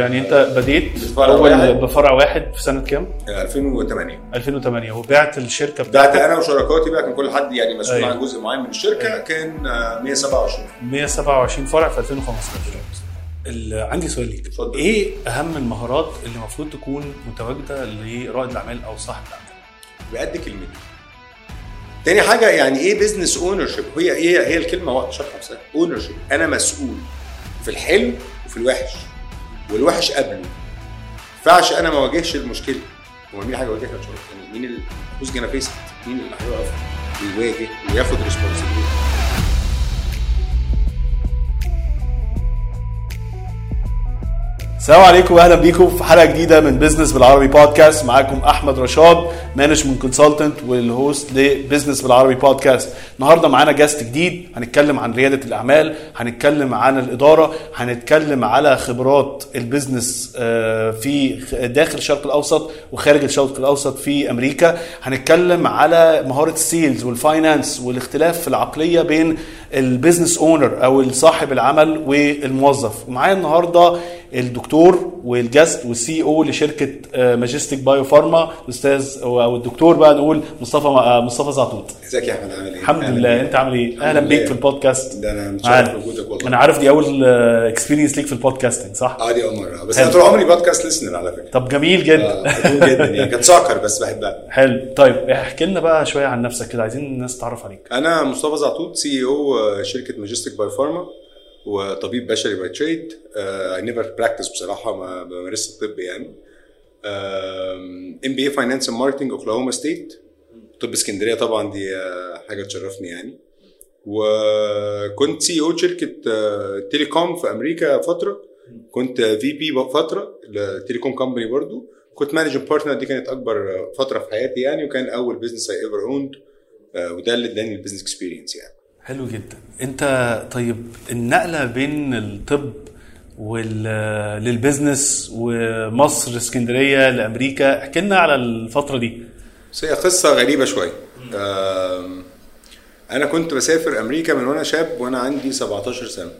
يعني انت بديت بفرع أول واحد. بفرع واحد في سنة كام؟ 2008 2008 وبعت الشركة بعت بتاعتك أنا وشركاتي بقى كان كل حد يعني مسؤول أيوة. عن جزء معين من الشركة أيوة. كان آه، 127 127 فرع في 2015 ال- عندي سؤال ليك. إيه أهم المهارات اللي المفروض تكون متواجدة لرائد الأعمال أو صاحب الأعمال؟ بقد كلمته تاني حاجة يعني إيه business ownership هي هي هي الكلمة وقت شرح نفسها ownership أنا مسؤول في الحلو وفي الوحش. والوحش قبله. ينفعش أنا ما واجهش المشكلة. هو مين حاجة واجهها؟ الله يعني مين اللي who's؟ مين اللي هيقف ويواجه وياخد responsibility السلام عليكم واهلا بيكم في حلقة جديدة من business بالعربي بودكاست معاكم أحمد رشاد management consultant وال host ل business بالعربي بودكاست النهارده معانا guest جديد هنتكلم عن ريادة الأعمال هنتكلم عن الإدارة هنتكلم على خبرات ال business آه، في داخل الشرق الأوسط وخارج الشرق الأوسط في أمريكا. هنتكلم على مهارة ال sales وال finance والاختلاف في العقلية بين ال business owner أو صاحب العمل والموظف. ومعايا النهارده الدكتور وال guest وال CEO لشركة آه، ماجستيك بايو فارما الاستاذ أو الدكتور بقى نقول مصطفى آه، مصطفى زعطوط. إزيك يا أحمد؟ عامل إيه؟ الحمد لله. بيك. أنت عامل إيه؟ أهلا بيك. في البودكاست. ده أنا متشرف. بوجودك والله. أنا عارف دي أول experience ليك في ال podcasting صح؟ آه دي أول مرة. بس. أنا طول عمري podcast listener على فكرة. طب جميل جدا. آه، جدا يعني. كانت سكر بس بحبها. حلو. طيب احكي لنا بقى شوية عن نفسك كده. عايزين الناس تعرف عليك. أنا مصطفى زعطوط CEO شركة Majestic Bay Pharma وطبيب بشري by trade I never practice بصراحة ما بمارسش الطب يعني. MBA finance and marketing Oklahoma State طب اسكندرية طبعا دي آه، حاجة تشرفني يعني. وكنت CEO شركة آه، telecom في أمريكا فترة. كنت VP فترة ل telecom company برضو. كنت managing partner دي كانت أكبر آه، فترة في حياتي يعني وكان أول business I ever owned وده اللي اداني ال business experience يعني. حلو جدا. انت طيب النقلة بين الطب وال لل business ومصر اسكندرية لأمريكا احكي لنا على الفترة دي. هي قصة غريبة شوية. أنا كنت بسافر أمريكا من وأنا شاب وأنا عندي 17 سنة.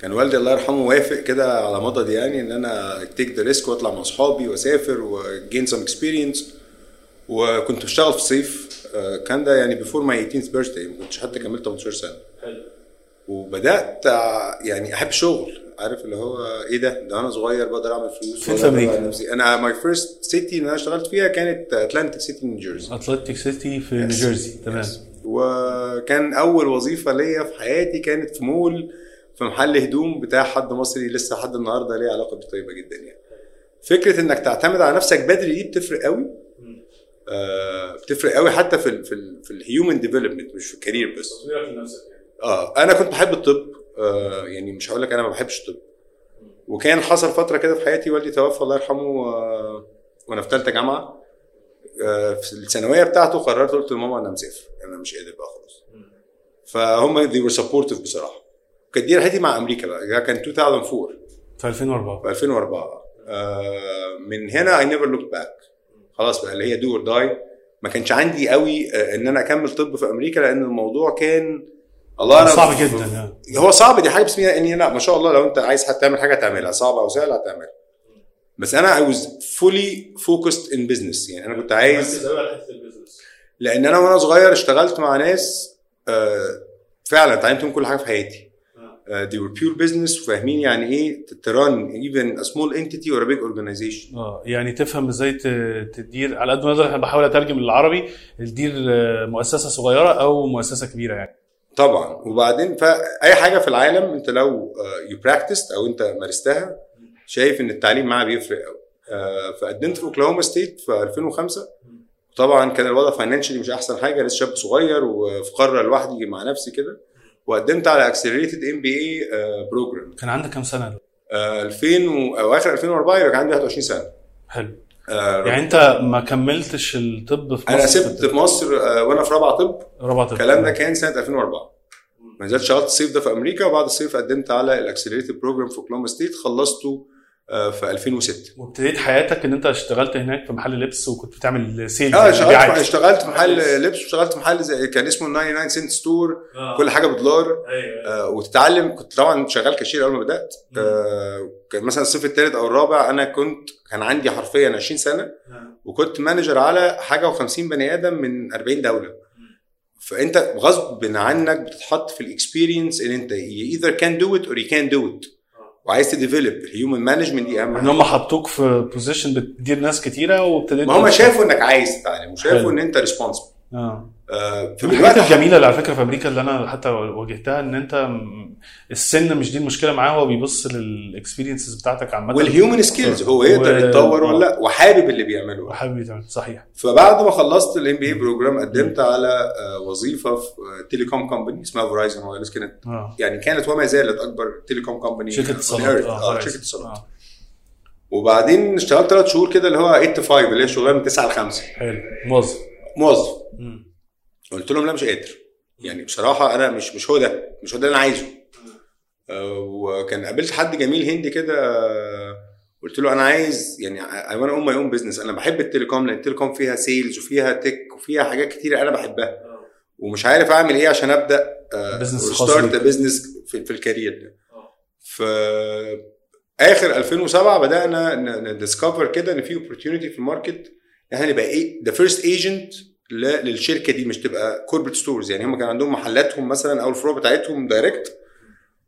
كان والدي الله يرحمه وافق كده على مضض يعني إن أنا take the risk وأطلع مع أصحابي وأسافر و gain some experience وكنت بشتغل في الصيف كان ده يعني before my 18 birthday ما كنتش حتى كملت 18 سنة. وبدأت ع- يعني أحب الشغل عارف اللي هو إيه ده؟ ده أنا صغير بقدر أعمل فلوس فين في نفسي. أنا my first city اللي أنا اشتغلت فيها كانت Atlantic City نيوجيرسي Atlantic City في نيوجيرسي تمام. وكان أول وظيفة ليا في حياتي كانت في مول في محل هدوم بتاع حد مصري لسه لحد النهارده ليه علاقة بيه طيبه جدا يعني. فكرة إنك تعتمد على نفسك بدري دي بتفرق قوي. بتفرق قوي حتى في ال في ال في ال human development مش في ال career بس. آه أنا كنت بحب الطب آه يعني مش هقول لك أنا ما بحبش الطب. وكان حصل فترة كده في حياتي والدي توفى الله يرحمه آه وأنا في ثالثه جامعة. آه في الثانوية بتاعته قررت قلت لماما أنا مسافر أنا مش قادر بقى خلاص. فهم they were supportive بصراحة. كانت دي رحلتي مع أمريكا بقى ده كان 2004 في 2004 في 2004 آه من هنا I never looked back. خلاص بقى اللي هي do or die ما كانش عندي قوي آه، إن أنا أكمل طب في أمريكا لأن الموضوع كان الله أنا صعب جدا يعني. هو صعب دي حاجة بس يعني لا ما شاء الله لو أنت عايز حتى تعمل حاجة تعملها صعبة أو سهلة هتعملها بس أنا I was fully focused in business يعني أنا كنت عايز لأن أنا وأنا صغير اشتغلت مع ناس آه، فعلا اتعلمت منهم كل حاجة في حياتي. They were pure business وفاهمين يعني إيه تران even a small entity or a big organization. آه يعني تفهم إزاي تدير على قد ما أقدر بحاول أترجم للعربي تدير آه، مؤسسة صغيرة أو مؤسسة كبيرة يعني. طبعا. وبعدين فاي حاجة في العالم أنت لو you practiced أو أنت مارستها شايف إن التعليم معاها بيفرق قوي فقدمت في Oklahoma State في 2005 طبعا كان الوضع financially مش أحسن حاجة لسه شاب صغير وفي قارة لوحدي مع نفسي كده. وقدمت على accelerated MBA program كان عندك كام سنة؟ 2000 و- اواخر 2004 يبقى كان عندي 21 سنة. حلو. آه، يعني انت ما كملتش الطب في مصر؟ أنا سبت في مصر آه، وأنا في رابعة طب. رابعة طب. الكلام ده كان سنة 2004 ما نزلت اشتغلت الصيف ده في أمريكا وبعد الصيف قدمت على ال accelerated program في Oklahoma State خلصته في 2006 وابتديت حياتك إن أنت اشتغلت هناك في محل لبس وكنت بتعمل sales آه اشتغلت اشتغلت في محل لبس واشتغلت في محل زي كان اسمه 99 cent store كل حاجة بدولار. أيوه آه وتتعلم. كنت طبعا شغال كاشير أول ما بدأت. آه كان مثلا الصيف الثالث أو الرابع أنا كنت كان عندي حرفيا 20 سنة. وكنت manager على حاجة و50 بني آدم من 40 دولة. فأنت غصب عنك بتتحط في ال experience إن أنت either can do it or you can't do it. وعايز ت develop ال human management دي اهم ان هم حطوك في position بتدير ناس كتيرة وابتديت ما هم شافوا إنك عايز تتعلم وشافوا حلو. إن أنت responsible آه آه الحاجات الجميلة اللي على فكرة في أمريكا اللي أنا حتى واجهتها إن أنت السن مش دي المشكلة معاه هو بيبص لل experiences بتاعتك عامة. وال human skills هو يقدر يتطور ولا لأ وحابب اللي بيعمله. وحابب يتعمل صحيح. فبعد ما خلصت ال MBA program قدمت على وظيفة في telecom company اسمها Verizon Wireless كانت آه. يعني كانت وما زالت أكبر telecom company شركة اتصالات. آه آه. شركة اتصالات. آه. وبعدين اشتغلت ثلاث شهور كده اللي هو 8 to 5 اللي هي شغلانة من 9 ل 5 حلو. موظف. موظف. مم. قلت لهم لا مش قادر. يعني بصراحة أنا مش مش هو ده مش هو ده اللي أنا عايزه. آه، وكان قابلت حد جميل هندي كده آه، قلت له أنا عايز يعني I wanna own my own business أنا بحب ال telecom لأن ال telecom فيها sales وفيها tech وفيها حاجات كتيره أنا بحبها. ومش عارف أعمل إيه عشان أبدأ business خاص start big. business في, في ال career ده. ف آخر 2007 بدأنا ن discover كده إن في opportunity في ال market. إحنا نبقى إيه the first agent للشركة دي مش تبقى corporate stores يعني هم كان عندهم محلاتهم مثلا أو الفروع بتاعتهم direct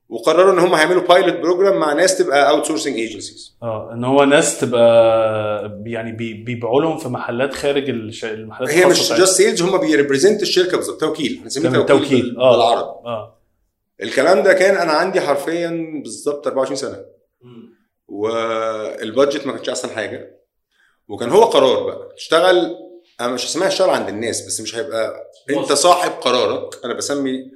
وقرروا إن هم هيعملوا pilot program مع ناس تبقى outsourcing agencies آه إن هو ناس تبقى يعني بي- بيبيعوا لهم في محلات خارج الش... المحلات هي مش. just sales هم بي represent الشركة بالظبط. توكيل. هنسميه توكيل. توكيل. آه. بالعربي. آه. الكلام ده كان أنا عندي حرفيا بالظبط 24 سنة. وال budget ما كانش أحسن حاجة. وكان هو قرار بقى. تشتغل أنا مش هسميها الشغل عند الناس بس مش هيبقى أنت. صاحب قرارك. أنا بسمي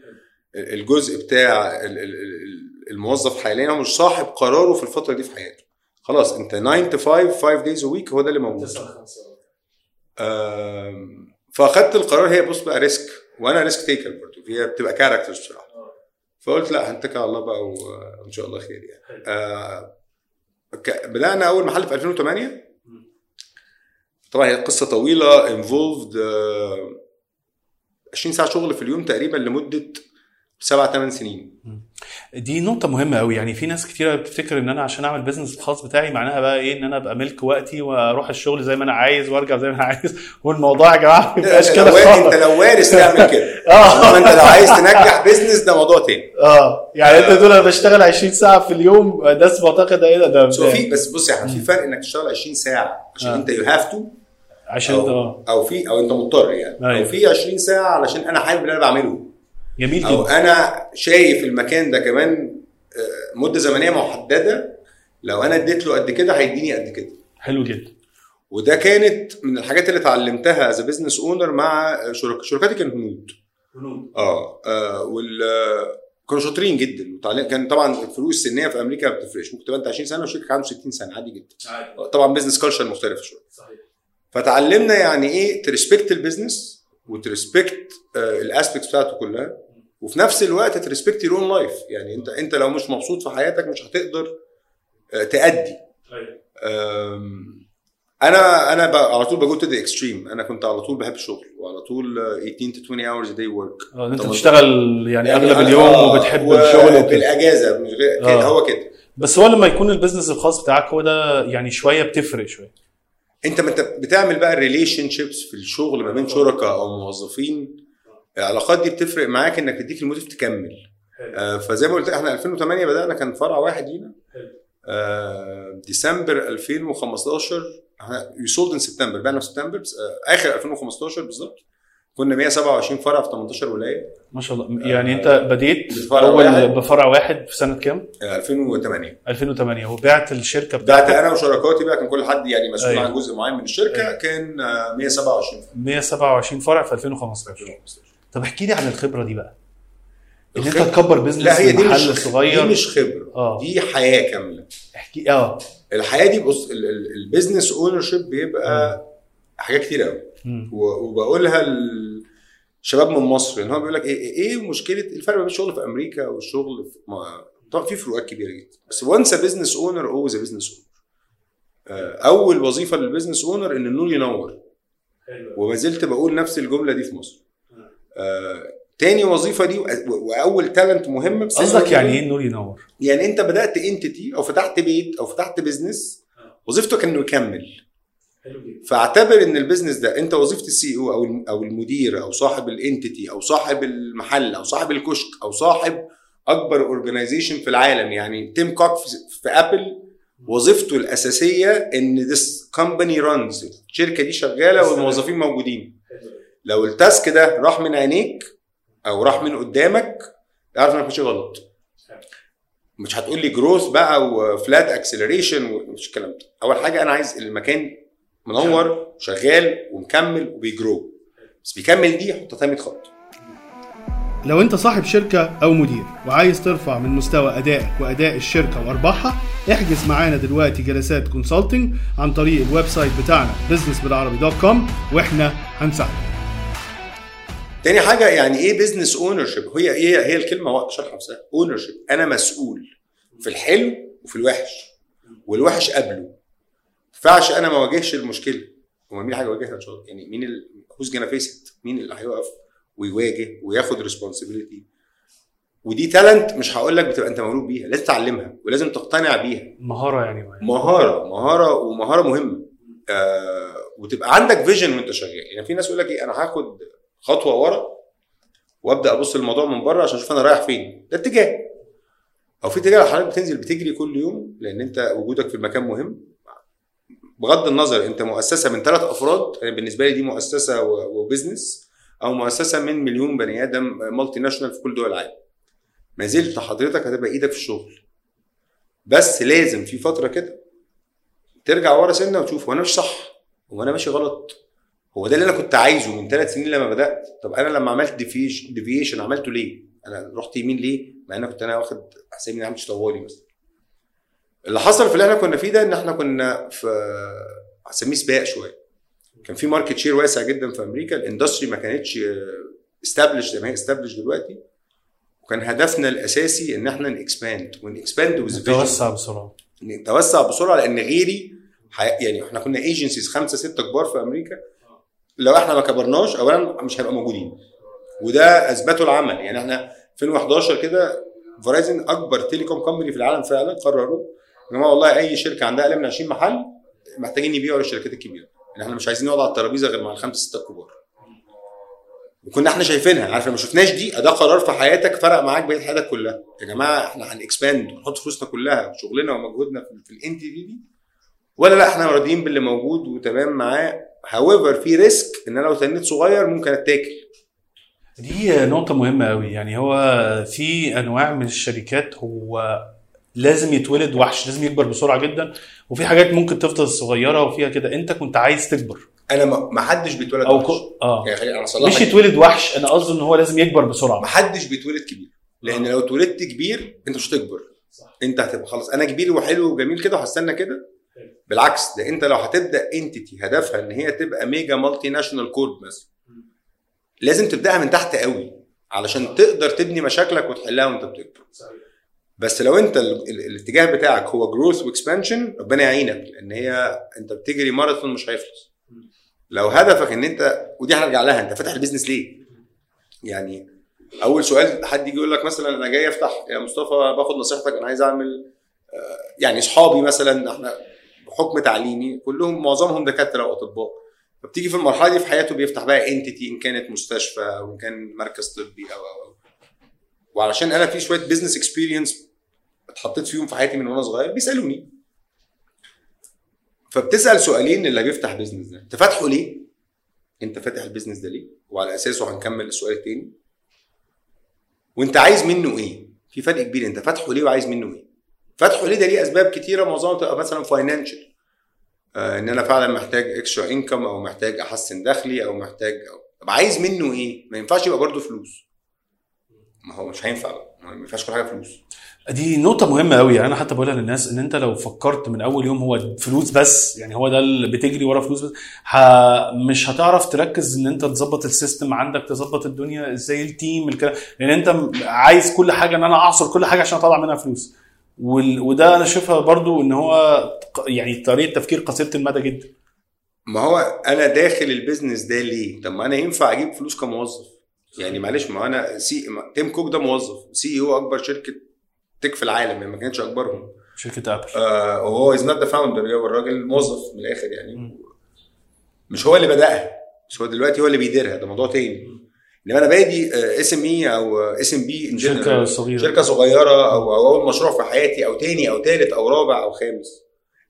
الجزء بتاع ال- ال- ال- الموظف حاليا هو مش صاحب قراره في الفترة دي في حياته. خلاص أنت 9 to 5 5 days a week هو ده اللي موجود. فأخدت القرار هي بص بقى risk وأنا risk taker برضه هي بتبقى characters بصراحة. فقلت لا هنتكل على الله بقى وإن شاء الله خير يعني. آه بدأنا أول محل في 2008 طبعا هي قصة طويلة involved 20 ساعة شغل في اليوم تقريبا لمدة سبع ثمان سنين. دي نقطة مهمة قوي يعني في ناس كتيرة بتفتكر إن أنا عشان أعمل business الخاص بتاعي معناها بقى إيه؟ إن أنا أبقى ملك وقتي وأروح الشغل زي ما أنا عايز وأرجع زي ما أنا عايز. والموضوع يا جماعة ما يبقاش كده وارث- انت خالص. لو وارث تعمل كده. آه. أنت لو عايز تنجح business ده موضوع تاني. آه. يعني أنت تقول أنا بشتغل 20 ساعة في اليوم ناس معتقدة إيه؟ ده ده في بس بص يا أحمد في فرق إنك تشتغل 20 ساعة عشان آه. أنت you have to عشان أو آه أو في أو أنت مضطر يعني. أيوة. أو في 20 ساعة علشان أنا حابب اللي أنا بعمله. جميل أو جدا. أنا شايف المكان ده كمان آه، مدة زمنية محددة. لو أنا اديت له قد كده هيديني قد كده. حلو جدا. وده كانت من الحاجات اللي اتعلمتها as business owner مع شركاء شركاتي كانوا هنود. آه, آه وال آه، كانوا شاطرين جدا. كان طبعا الفروق السنية في أمريكا ما بتفرقش. ممكن تبقى أنت 20 سنة وشركة عنده 60 سنة عادي جدا. طبعا business culture مختلف شوية. صحيح. فتعلمنا يعني إيه تريسبكت البيزنس وتريسبكت الاسبكتس بتاعته كلها. وفي نفس الوقت ت respect your own life يعني انت أنت لو مش مبسوط في حياتك مش هتقدر آه، تأدي. آم، أنا أنا ب- على طول ب go to the extreme أنا كنت على طول بحب الشغل. وعلى طول آه، 18 to 20 hours a day work. آه أنت. بتشتغل يعني أغلب أنا- اليوم آه، وبتحب و- الشغل وكده. بالأجازة مش غير كده. آه. هو كده. بس هو لما يكون ال business الخاص بتاعك هو ده يعني شوية بتفرق شوية. انت ما انت بتعمل بقى ال relationships في الشغل ما بين شركاء أو موظفين. العلاقات دي بتفرق معاك انك تديك ال motive تكمل. آه، فزي ما قلت إحنا 2008 بدأنا كان فرع واحد لينا آه، ديسمبر 2015 إحنا we sold in September بعنا في سبتمبر آه، آخر 2015 بالظبط. كنا 127 فرع في 18 ولاية. ما شاء الله. يعني انت بديت بفرع أول واحد. بفرع واحد في سنة كام؟ آه، 2008 2008 وبعت الشركة بعت بتاعتك أنا وشركاتي بقى كان كل حد يعني مسؤول أيوة. عن جزء معين من الشركة أيوة. كان آه، 127 127 فرع في 2015 طب احكي لي عن الخبرة دي بقى. إن انت تكبر business لا هي دي مش صغير دي مش خبرة. آه. دي حياة كاملة. احكي آه. الحياة دي بص ال- ال- ال business ownership بيبقى حاجات كتير قوي وبقولها للشباب من مصر إن هو بيقول لك إيه إيه مشكلة الفرق بين الشغل في أمريكا والشغل في ما- طبعا في فروقات كبيرة جدا. بس once business owner always business owner آه، أول وظيفة لل business owner إن النور ينور. وما زلت بقول نفس الجملة دي في مصر. آه، تاني وظيفة دي وأول talent مهم بس قصدك يعني إيه النور ينور؟ يعني أنت بدأت entity أو فتحت بيت أو فتحت business وظيفته كان إنه يكمل. فاعتبر إن ال business ده أنت وظيفة ال CEO أو الم- أو المدير أو صاحب ال entity أو صاحب المحل أو صاحب الكشك أو صاحب أكبر organization في العالم يعني تيم كوك في- Apple وظيفته الأساسية إن this company runs. الشركة دي شغالة والموظفين موجودين. لو ال task ده راح من عينيك أو راح من قدامك اعرف إنك ماشي غلط. مش هتقول لي growth بقى و flat acceleration ومش الكلام ده. أول حاجة أنا عايز المكان منور وشغال ومكمل وبي grow. بس بيكمل دي حط تاني خط. لو انت صاحب شركة أو مدير وعايز ترفع من مستوى أدائك وأداء الشركة وأرباحها احجز معانا دلوقتي جلسات consulting عن طريق ال website بتاعنا business بالعربي dot com وإحنا هنساعدك. تاني حاجة يعني إيه business ownership هي إيه هي الكلمة واضحه شرح نفسها. ownership أنا مسؤول في الحلو وفي الوحش والوحش قبله. ينفعش أنا ما واجهش المشكلة. هو مين حاجة واجهها إن شاء الله؟ يعني مين who's gonna face مين اللي هيقف ويواجه وياخد responsibility ودي talent مش هقول لك بتبقى أنت مولود بيها لازم تتعلمها ولازم تقتنع بيها. مهارة يعني مهارة مهارة ومهارة مهمة. آه وتبقى عندك vision وأنت شغال. يعني في ناس يقول لك إيه أنا هاخد خطوة ورا وأبدأ أبص الموضوع من بره عشان أشوف أنا رايح فين. ده اتجاه. أو في اتجاه حضرتك بتنزل بتجري كل يوم لأن أنت وجودك في المكان مهم. بغض النظر انت مؤسسة من ثلاث افراد يعني بالنسبة لي دي مؤسسة و business أو مؤسسة من مليون بني آدم multinational في كل دول العالم ما زلت حضرتك هتبقى إيدك في الشغل بس لازم في فترة كده ترجع ورا سنة وتشوف هو أنا مش صح هو أنا ماشي غلط هو ده اللي أنا كنت عايزه من ثلاث سنين لما بدأت طب أنا لما عملت division عملته ليه؟ أنا رحت يمين ليه؟ مع إن كنت أنا واخد حسابي اني عملت طوالي مثلا اللي حصل في اللي إحنا كنا فيه ده ان إحنا كنا في هسميه سباق شوية. كان في market share واسع جدا في أمريكا. ال industry ما كانتش established زي ما هي established دلوقتي. وكان هدفنا الأساسي إن إحنا ن expand ون expand توسع بسرعة. نتوسع بسرعة لأن غيري. يعني إحنا كنا agencies خمسة ستة كبار في أمريكا. لو إحنا ما كبرناش اولا مش هنبقى موجودين. وده أثبته العمل. يعني إحنا 2011 كده Verizon أكبر telecom company في العالم فعلا قرروا يا جماعة والله اي شركه عندها أقل من 20 محل محتاجين يبيعوا للشركات الكبيره. يعني إحنا مش عايزين نقعد على الترابيزه غير مع الخمسه سته الكبار. وكنا إحنا شايفينها عارف لما شفناش دي ده قرار في حياتك فرق معاك بقية حياتك كلها. يا جماعة إحنا هن expand ونحط فلوسنا كلها وشغلنا ومجهودنا في- ال entity دي. ولا لا إحنا راضيين باللي موجود وتمام معاه. however في risk إن أنا لو تنيت صغير ممكن أتاكل. دي نقطة مهمة قوي يعني هو في أنواع من الشركات هو لازم يتولد وحش لازم يكبر بسرعة جدا وفي حاجات ممكن تفضل صغيرة وفيها كده. أنت كنت عايز تكبر. أنا ما حدش بيتولد أو وحش. كو... آه. يعني أنا مش صلاح يتولد وحش أنا قصدي إن هو لازم يكبر بسرعة. ما حدش بيتولد كبير. لأن لو اتولدت كبير أنت مش هتكبر. أنت هتبقى خلاص أنا كبير وحلو وجميل كده وهستنى كده؟ بالعكس ده أنت لو هتبدأ entity هدفها إن هي تبقى mega multinational corp مثلا لازم تبدأها من تحت قوي علشان تقدر تبني مشاكلك وتحلها وأنت بتكبر. بس لو انت ال- ال- الاتجاه بتاعك هو growth و expansion ربنا يعينك لأن هي انت بتجري ماراثون مش هيخلص. لو هدفك إن انت ودي هنرجع لها انت فاتح ال business ليه؟ يعني أول سؤال حد يجي يقول لك مثلا أنا جاي أفتح يا مصطفى باخد نصيحتك أنا عايز أعمل آه، يعني أصحابي مثلا إحنا بحكم تعليمي كلهم معظمهم دكاترة وأطباء. فبتيجي في المرحلة دي في حياته بيفتح بقى entity إن كانت مستشفى أو ان كان مركز طبي أو أو وعلشان أنا في شوية business experience اتحطيت فيهم في حياتي من وأنا صغير بيسألوني فبتسأل سؤالين اللي بيفتح business ده انت فاتحه ليه؟ انت فاتح ال business ده ليه؟ وعلى أساسه هنكمل السؤال التاني وانت عايز منه إيه؟ في فرق كبير انت فاتحه ليه وعايز منه إيه؟ فاتحه ليه ده ليه أسباب كتيرة معظمها تبقى مثلا financial آه إن أنا فعلا محتاج extra income أو محتاج أحسن دخلي أو محتاج أو... طب عايز منه إيه؟ ما ينفعش يبقى برضه فلوس ما هو مش هينفع ما ينفعش كل حاجة فلوس دي نقطة مهمة قوي يعني أنا حتى بقولها للناس إن أنت لو فكرت من أول يوم هو فلوس بس يعني هو ده اللي بتجري ورا فلوس بس. ه... مش هتعرف تركز إن أنت تظبط ال system عندك تظبط الدنيا إزاي ال team الكلام. لأن أنت عايز كل حاجة إن أنا أعصر كل حاجة عشان أطلع منها فلوس. وال... وده أنا شايفها برضو إن هو يعني طريقة تفكير قصيرة المدى جدا. ما هو أنا داخل ال business ده ليه؟ طب ما أنا ينفع أجيب فلوس كموظف. يعني معلش ما أنا CEO Tim Cook ده موظف. CEO أكبر شركة tech في العالم يعني ما كانتش أكبرهم. شركة Apple آه وهو is not the founder هو الراجل موظف من الآخر يعني. مش هو اللي بدأها مش هو دلوقتي هو اللي بيديرها ده موضوع تاني. إنما أنا بادي SME أو SMB شركة صغيرة. شركة صغيرة أو أو أول مشروع في حياتي أو تاني أو تالت أو رابع أو خامس.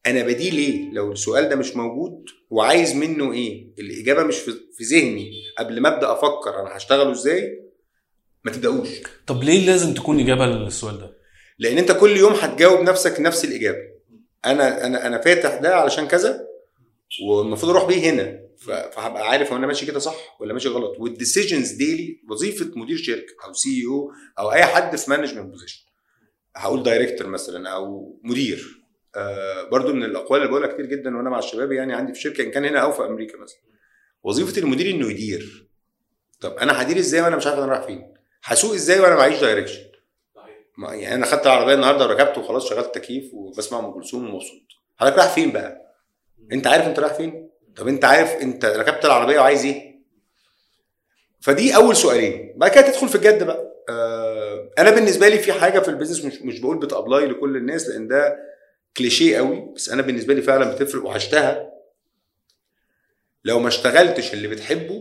أنا بديه ليه؟ لو السؤال ده مش موجود وعايز منه إيه؟ الإجابة مش في ذهني. قبل ما أبدأ أفكر أنا هشتغله إزاي ما تبدأوش. طب ليه لازم تكون إجابة للسؤال ده؟ لأن انت كل يوم هتجاوب نفسك نفس الإجابة. أنا أنا أنا فاتح ده علشان كذا والمفروض أروح بيه هنا. فهبقى عارف هو أنا ماشي كده صح ولا ماشي غلط. وال decisions daily وظيفة مدير شركة أو CEO أو أي حد في management position هقول director مثلا أو مدير. آه برضو من الأقوال اللي بقولها كتير جدا وأنا مع الشباب يعني عندي في شركة إن كان هنا أو في أمريكا مثلا. وظيفة المدير إنه يدير. طب أنا هدير إزاي وأنا مش عارف أنا رايح فين؟ هسوق إزاي وأنا معيش direction يعني أنا خدت العربية النهارده وركبت وخلاص شغلت التكييف وبسمع أم كلثوم ومبسوط. حضرتك رايح فين بقى؟ أنت عارف أنت رايح فين؟ طب أنت عارف أنت ركبت العربية وعايز إيه؟ فدي أول سؤالين. بعد كده تدخل في الجد بقى. آه أنا بالنسبة لي في حاجة في ال business مش مش بقول بت apply لكل الناس لأن ده كليشيه قوي بس أنا بالنسبة لي فعلا بتفرق وعشتها. لو ما اشتغلتش اللي بتحبه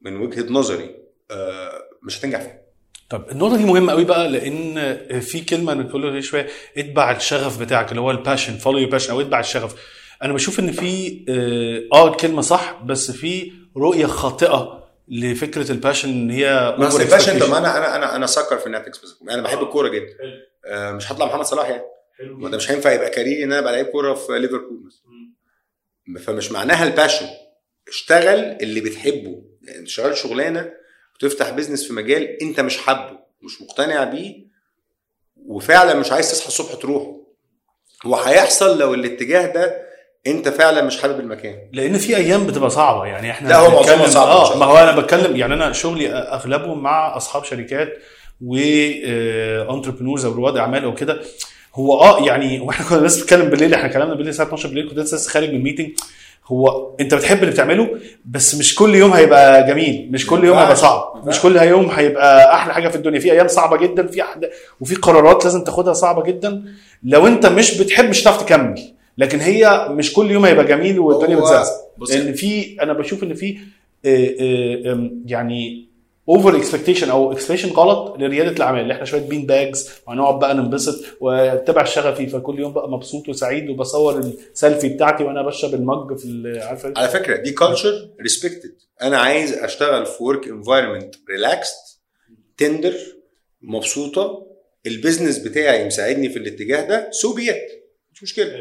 من وجهة نظري آه مش هتنجح فيه. طب النقطة دي مهمة قوي بقى لأن في كلمة أنا كل شوية اتبع الشغف بتاعك اللي هو ال passion follow your passion أو اتبع الشغف. أنا بشوف إن في آه، آه الكلمة صح بس في رؤية خاطئة لفكرة ال passion إن هي over ال passion طب أنا أنا أنا أنا سكر في الناتكس بس أنا بحب الكورة جدا. آه مش هطلع محمد صلاح يعني. ما ده مش هينفع يبقى career ي إن أنا أبقى لعيب كورة في ليفربول مثلا. فمش معناها ال passion اشتغل اللي بتحبه. يعني انت شغال شغلانة وتفتح business في مجال انت مش حابه مش مقتنع بيه وفعلا مش عايز تصحى الصبح تروح وهيحصل لو الاتجاه ده انت فعلا مش حابب المكان. لأن في أيام بتبقى صعبة يعني إحنا لا، هو معظمها شقاء آه. ما هو أنا بتكلم يعني أنا شغلي أغلبه مع أصحاب شركات و entrepreneurs أو رواد أعمال أو كده. هو آه يعني وإحنا كنا لسه بنتكلم بالليل إحنا كلامنا بالليل الساعة 12 بالليل كنت لسه خارج من meeting هو انت بتحب اللي بتعمله بس مش كل يوم هيبقى جميل مش كل يوم هيبقى. صعب مش. كل يوم هيبقى أحلى حاجة في الدنيا في أيام صعبة جدا في أحد... وفي قرارات لازم تاخدها صعبة جدا لو انت مش بتحب مش هتعرف تكمل لكن هي مش كل يوم هيبقى جميل والدنيا بتزعزع لأن في أنا بشوف إن في آه، آه، يعني over expectation أو expectation غلط لريادة الأعمال اللي إحنا شوية bean bags وهنقعد بقى ننبسط وأتبع شغفي فكل يوم بقى مبسوط وسعيد وبصور السيلفي بتاعتي وأنا بشرب ال mug في عارفه على فكرة دي culture respected أنا عايز أشتغل في work environment relaxed تندر مبسوطة. ال business بتاعي مساعدني في الاتجاه ده so be it مش مشكلة.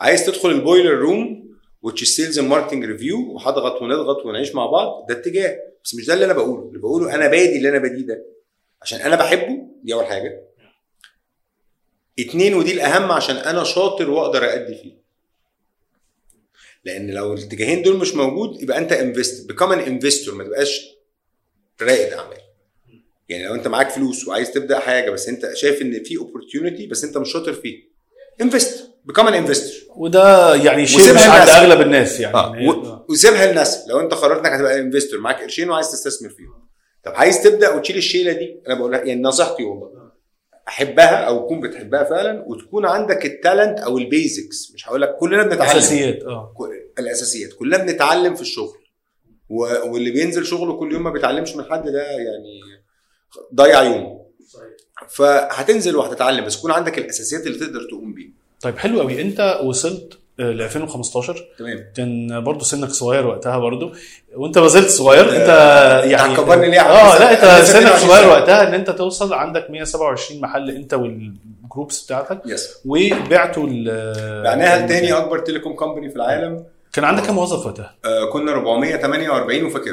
عايز تدخل ال boiler room is sales and marketing review وهضغط ونضغط ونعيش مع بعض ده اتجاه. بس مش ده اللي أنا بقوله. اللي بقوله أنا بادي اللي أنا باديه ده. عشان أنا بحبه دي أول حاجة. اتنين ودي الأهم عشان أنا شاطر وأقدر ادي فيه. لأن لو الاتجاهين دول مش موجود يبقى أنت invest become an investor ما تبقاش رائد أعمال. يعني لو أنت معاك فلوس وعايز تبدأ حاجة بس أنت شايف إن في opportunity بس أنت مش شاطر فيه invest become an investor وده يعني شيء مش عند. أغلب الناس يعني. هي- و- وسيبها للناس. لو أنت قررت إنك هتبقى investor معاك قرشين وعايز تستثمر فيهم. طب عايز تبدأ وتشيل الشيلة دي؟ أنا بقول لك يعني نصيحتي والله أحبها أو تكون بتحبها فعلا وتكون عندك ال talent أو ال basics مش هقول لك كلنا بنتعلم. اساسيات آه. الأساسيات. كلنا بنتعلم في الشغل. و- واللي بينزل شغله كل يوم ما بيتعلمش من حد ده يعني ضيع يوم فهتنزل وهتتعلم بس يكون عندك الأساسيات اللي تقدر تقوم بيها. طيب حلو قوي. انت وصلت ل 2015 تمام. كان برضه سنك صغير وقتها برضه وانت ما زلت صغير انت يعني هتكبرني ليه؟ آه لا انت سنك 22 صغير. وقتها ان انت توصل عندك 127 محل انت والجروبس بتاعتك. يس وبعتوا ال بعناها لتاني أكبر telecom company في العالم. كان عندك كام موظف وقتها؟ آه كنا 448 وفاكره.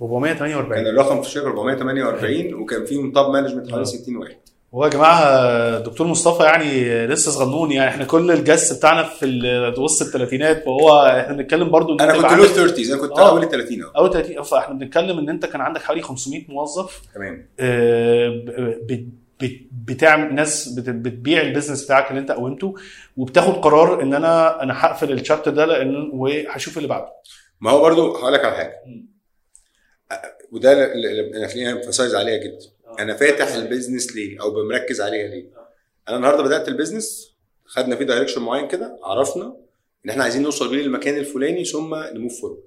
كان 448 الرقم في الشركة 448 وكان فيهم top management حوالي 60 واحد. هو يا جماعة دكتور مصطفى يعني لسه صغنون يعني إحنا كل الجس بتاعنا في وسط الثلاثينات فهو إحنا بنتكلم برضو إن أنا كنت لو عندك 30 أنا كنت آه. أول ال 30 آه أول 30 فاحنا بنتكلم إن أنت كان عندك حوالي 500 موظف تمام. آه، بتعمل ناس بت- بتبيع ال business بتاعك اللي أنت قومته وبتاخد قرار إن أنا أنا هقفل ال chapter ده لأن وهشوف اللي بعده. ما هو برضو هقول لك على حاجة. وده اللي أنا خليني emphasize عليها جدا. أنا فاتح ال business ليه أو بمركز عليها ليه. أنا النهارده بدأت ال business خدنا فيه direction معين كده عرفنا إن إحنا عايزين نوصل بيه للمكان الفلاني ثم ن move forward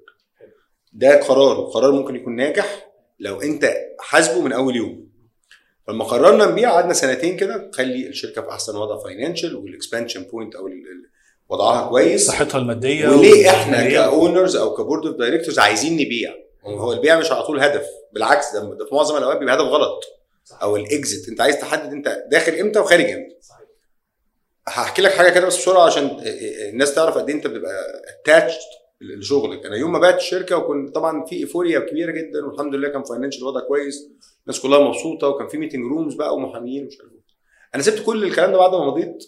ده قرار وقرار ممكن يكون ناجح لو أنت حاسبه من أول يوم. لما قررنا نبيع قعدنا سنتين كده نخلي الشركة في أحسن وضع financial وال expansion point أو وضعها كويس. صحتها المادية وليه إحنا. ك owners أو ك board of directors عايزين نبيع؟ هو البيع مش على طول هدف بالعكس ده في معظم الأوقات بيبقى هدف غلط. أو ال exit أنت عايز تحدد أنت داخل إمتى وخارج إمتى. هحكي لك حاجة كده بس بسرعة عشان الناس تعرف قد إيه أنت بتبقى attached لشغلك. أنا يوم ما بعت الشركة وكنت طبعا في euphoria كبيرة جدا والحمد لله كان financial الوضع كويس. الناس كلها مبسوطة وكان في meeting rooms بقى ومحامين ومش عارف إيه. أنا سبت كل الكلام ده بعد ما مضيت.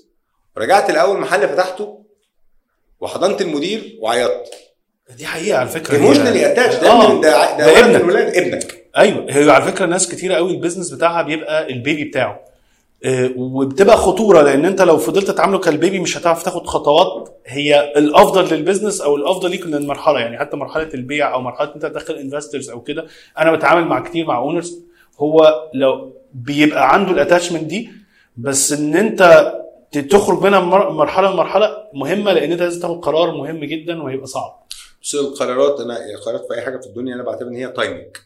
رجعت الأول محل فتحته وحضنت المدير وعيطت. دي حقيقة على فكرة. emotionally attached ده ده ده ده من ابنك. ابنك. أيوه هي على فكرة ناس كتيرة قوي ال business بتاعها بيبقى ال baby بتاعه. آه، وبتبقى خطورة لأن أنت لو فضلت تعامله كال baby مش هتعرف تاخد خطوات هي الأفضل لل business أو الأفضل ليك للمرحله يعني حتى مرحلة البيع أو مرحلة أنت تدخل investors أو كده. أنا بتعامل مع كتير مع owners هو لو بيبقى عنده ال attachment دي بس إن أنت تخرج منها مر- مرحلة لمرحله مهمة لأن أنت لازم تاخد قرار مهم جدا وهيبقى صعب. بص القرارات أنا القرارات في أي حاجة في الدنيا أنا بعتبر إن هي timing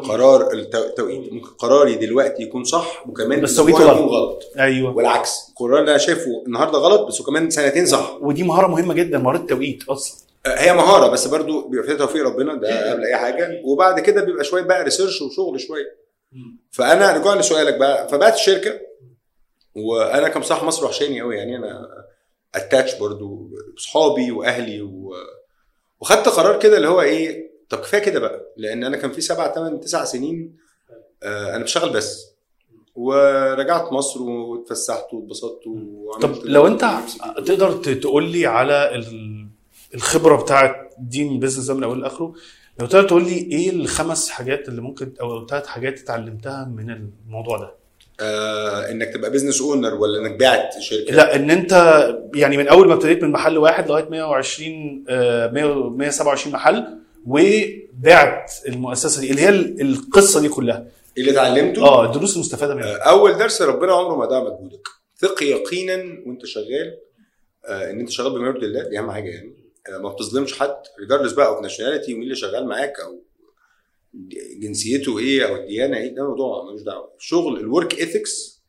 قرار التو- التوقيت ممكن قراري دلوقتي يكون صح وكمان بس توقيته يكون غلط. غلط. أيوه. والعكس. القرار اللي أنا شايفه النهارده غلط بس وكمان سنتين صح. ودي مهارة مهمة جدا مهارة التوقيت أصلا. آه، هي مهارة بس برضو بيبقى فيها توفيق ربنا ده قبل أي حاجة. وبعد كده بيبقى شوية بقى ريسيرش وشغل شوية. فأنا رجوعا لسؤالك بقى. فبعت الشركة وأنا كمصاح مصر وحشاني قوي يعني أنا اتاتش برضو بصحابي وأهلي و... وخدت قرار كده اللي هو إيه طب كفاية كده بقى لأن أنا كان في سبع ثمان تسع سنين آه أنا بشتغل بس. ورجعت مصر واتفسحت واتبسطت وعملت طب لو أنت تقدر تقول لي على ال- الخبرة بتاعت دي من ال business ده من اوله لآخره؟ لو تقدر تقول لي إيه الخمس حاجات اللي ممكن أو ثلاث حاجات اتعلمتها من الموضوع ده؟ آه إنك تبقى business owner ولا إنك بعت شركة؟ لا إن أنت يعني من أول ما ابتديت من محل واحد لغاية 120 آه، 100 127 محل وبعت المؤسسة دي اللي هي ال- القصة دي كلها. اللي اتعلمته؟ آه الدروس المستفاده منها. أول درس ربنا عمره ما ضاع مجهودك. ثق يقينا وأنت شغال آه، إن أنت شغال بما يرضي الله دي أهم حاجة يعني. آه، ما بتظلمش حد regardless بقى of nationality ومين اللي شغال معاك أو جنسيته إيه أو الديانة إيه ده موضوع ملوش دعوة. الشغل ال work ethics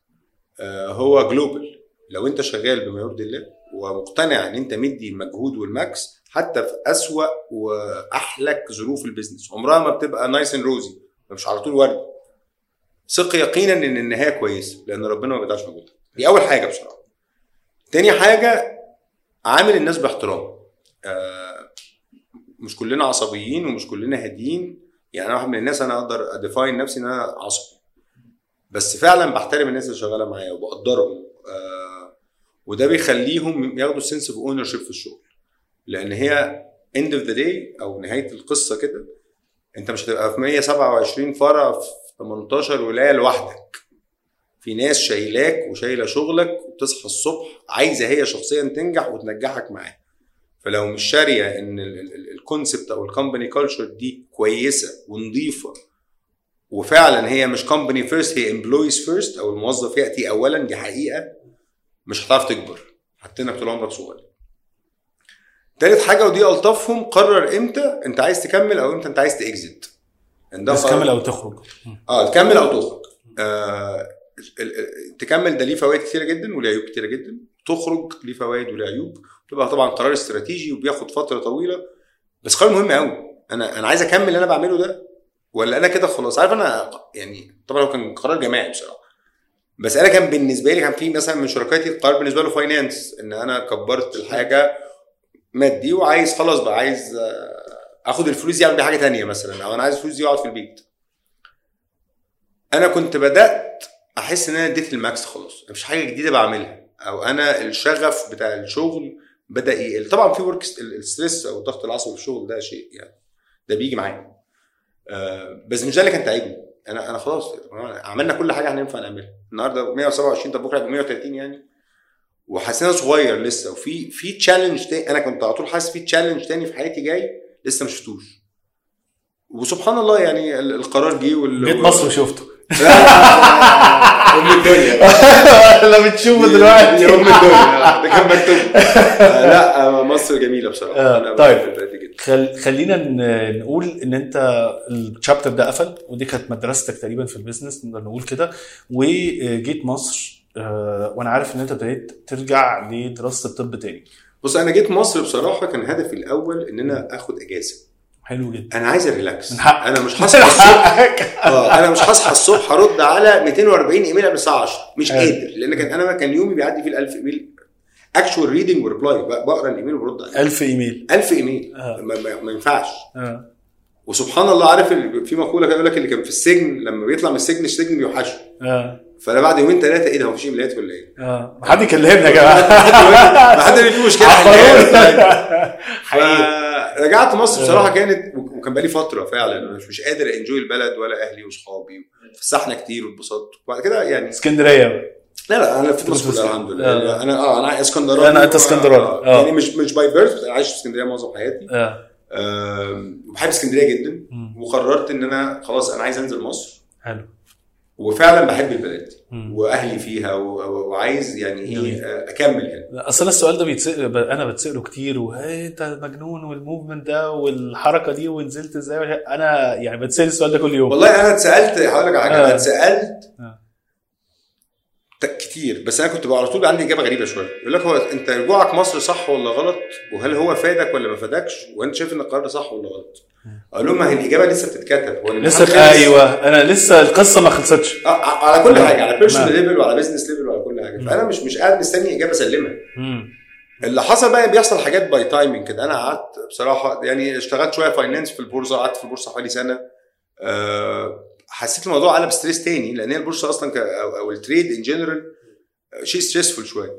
هو global لو أنت شغال بما يرضي الله ومقتنع إن أنت مدي المجهود وال max حتى في أسوأ وأحلك ظروف ال business. عمرها ما بتبقى nice and rosy مش على طول ورد ثق يقينا إن النهاية كويسة لأن ربنا ما بيضيعش مجهودك. دي أول حاجة بصراحة. تاني حاجة عامل الناس باحترام. آه مش كلنا عصبيين ومش كلنا هاديين يعني أنا واحد من الناس أنا أقدر أ define نفسي إن أنا عصبي. بس فعلا بحترم الناس اللي شغالة معايا وبقدرهم. آه وده بيخليهم ياخدوا sense of owner في الشغل. لأن هي end of the day أو نهاية القصة كده أنت مش هتبقى في 127 فرع في 18 ولاية لوحدك. في ناس شايلاك وشايلة شغلك وبتصحى الصبح عايزة هي شخصيا تنجح وتنجحك معاها. فلو مش شارية إن ال concept أو ال company culture دي كويسة ونظيفة وفعلا هي مش company first هي employees first أو الموظف يأتي اولا دي حقيقة. مش هتعرف تكبر. هتنك طول عمرك صغير. تالت حاجة ودي ألطفهم قرر إمتى؟ أنت عايز تكمل أو إمتى أنت عايز تاكزت بس. تكمل أو تخرج. آه تكمل أو تخرج. آه تكمل ده ليه فوائد كتيرة جدا وليه عيوب كتيرة جدا. تخرج ليه فوائد وليه عيوب. بتبقى طبعا قرار استراتيجي وبياخد فترة طويلة. بس قرار مهم قوي أنا أنا عايز أكمل اللي أنا بعمله ده ولا أنا كده خلاص؟ عارف أنا يعني طبعا هو كان قرار جماعي بصراحة. بس أنا كان بالنسبة لي كان في مثلا من شركاتي القرار بالنسبة له finance إن أنا كبرت الحاجة مادي وعايز خلاص بقى عايز آه، آخد الفلوس دي أعمل بيها حاجة تانية مثلا أو أنا عايز الفلوس دي أقعد في البيت. أنا كنت بدأت أحس إن أنا اديت ال max خلاص مفيش حاجة جديدة بعملها أو أنا الشغف بتاع الشغل بدأ يقل. طبعا في work ال stress أو الضغط العصبي في الشغل ده شيء يعني ده بيجي معايا. آه بس مش ده اللي كان تعبني. أنا أنا خلاص عملنا كل حاجة إحنا ينفع نعملها. النهارده 127 طب بكرة هيبقى 130 يعني. أنا صغير لسه وفي في challenge تاني أنا كنت على طول حاسس في challenge تاني في حياتي جاي لسه ما شفتوش. وسبحان الله يعني ال- القرار جه وال جيت مصر وشفته. ام الدنيا لا بتشوفه دلوقتي ام الدنيا ده كان مكتوب لا مصر جميله بصراحه أنا طيب. خل... خلينا نقول ان انت ال chapter ده قفل ودي كانت مدرستك تقريبا في ال business نقدر نقول كده وجيت مصر وأنا عارف ان انت ابتديت ترجع لدراسه الطب تاني بص أنا جيت مصر بصراحه كان هدفي الأول ان أنا اخد اجازه حلو جدا. أنا عايز relax من حقك. أنا مش هصحى الصبح. آه أنا مش هصحى الصبح هرد على 240 إيميل قبل الساعة 10 مش أيوة. قادر لأن كان أنا كان يومي بيعدي فيه ال 1000 ايميل actual reading و reply بقرأ الإيميل وبرد عليه. 1000 إيميل. 1000 إيميل. آه. ما, ينفعش. آه. وسبحان الله عارف في مقولة كده يقول لك اللي كان في السجن لما بيطلع من السجن السجن بيوحشه. آه. فأنا بعد يومين ثلاثة إيه ده هو مفيش emailات ولا إيه؟ آه. حد يكلمنا يا جماعة. ما حد في مشكله حقيقي. فرجعت مصر بصراحة كانت وكان بقالي فترة فعلا مش مش قادر enjoy البلد ولا أهلي واصحابي فسحنا كتير واتبسطت وبعد كده يعني اسكندرية. لا لا أنا في مصر الحمد لله آه. أنا آه أنا اسكندراني أنا- أنت اسكندراني. آه. آه. يعني مش مش by birth أنا عايش في اسكندرية معظم حياتي آه آم، بحب اسكندرية جدا. وقررت إن أنا خلاص أنا عايز أنزل مصر حلو وفعلا بحب البلد. وأهلي فيها وعايز يعني. إيه آه، أكمل هنا لا، أصل السؤال ده بيتسأل أنا بتسأله كتير انت مجنون وال movement ده والحركة دي ونزلت إزاي أنا يعني بتسأل السؤال ده كل يوم والله أنا اتسألت هقول لك على حاجة آه. أنا اتسألت آه. كتير. بس أنا كنت بقى على طول عندي إجابة غريبة شوية. يقول لك هو أنت رجوعك مصر صح ولا غلط؟ وهل هو فادك ولا ما فادكش؟ وأنت شايف إن القرار ده صح ولا غلط؟ أقول لهم ما هي الإجابة لسه بتتكتب. هو لسه خلص. أيوه. أنا لسه القصة ما خلصتش. آه، ع- على كل حاجة على personal. level وعلى business level وعلى كل حاجة. فأنا مش مش قاعد مستني إجابة اسلمها. اللي حصل بقى بيحصل حاجات by timing كده. أنا قعدت بصراحة يعني اشتغلت شوية finance في البورصة قعدت في البورصة حوالي سنة. أه حسيت الموضوع قلب stress تاني لأن هي البورصة أصلا ك- أو, ال trade in general شيء stressful شوية.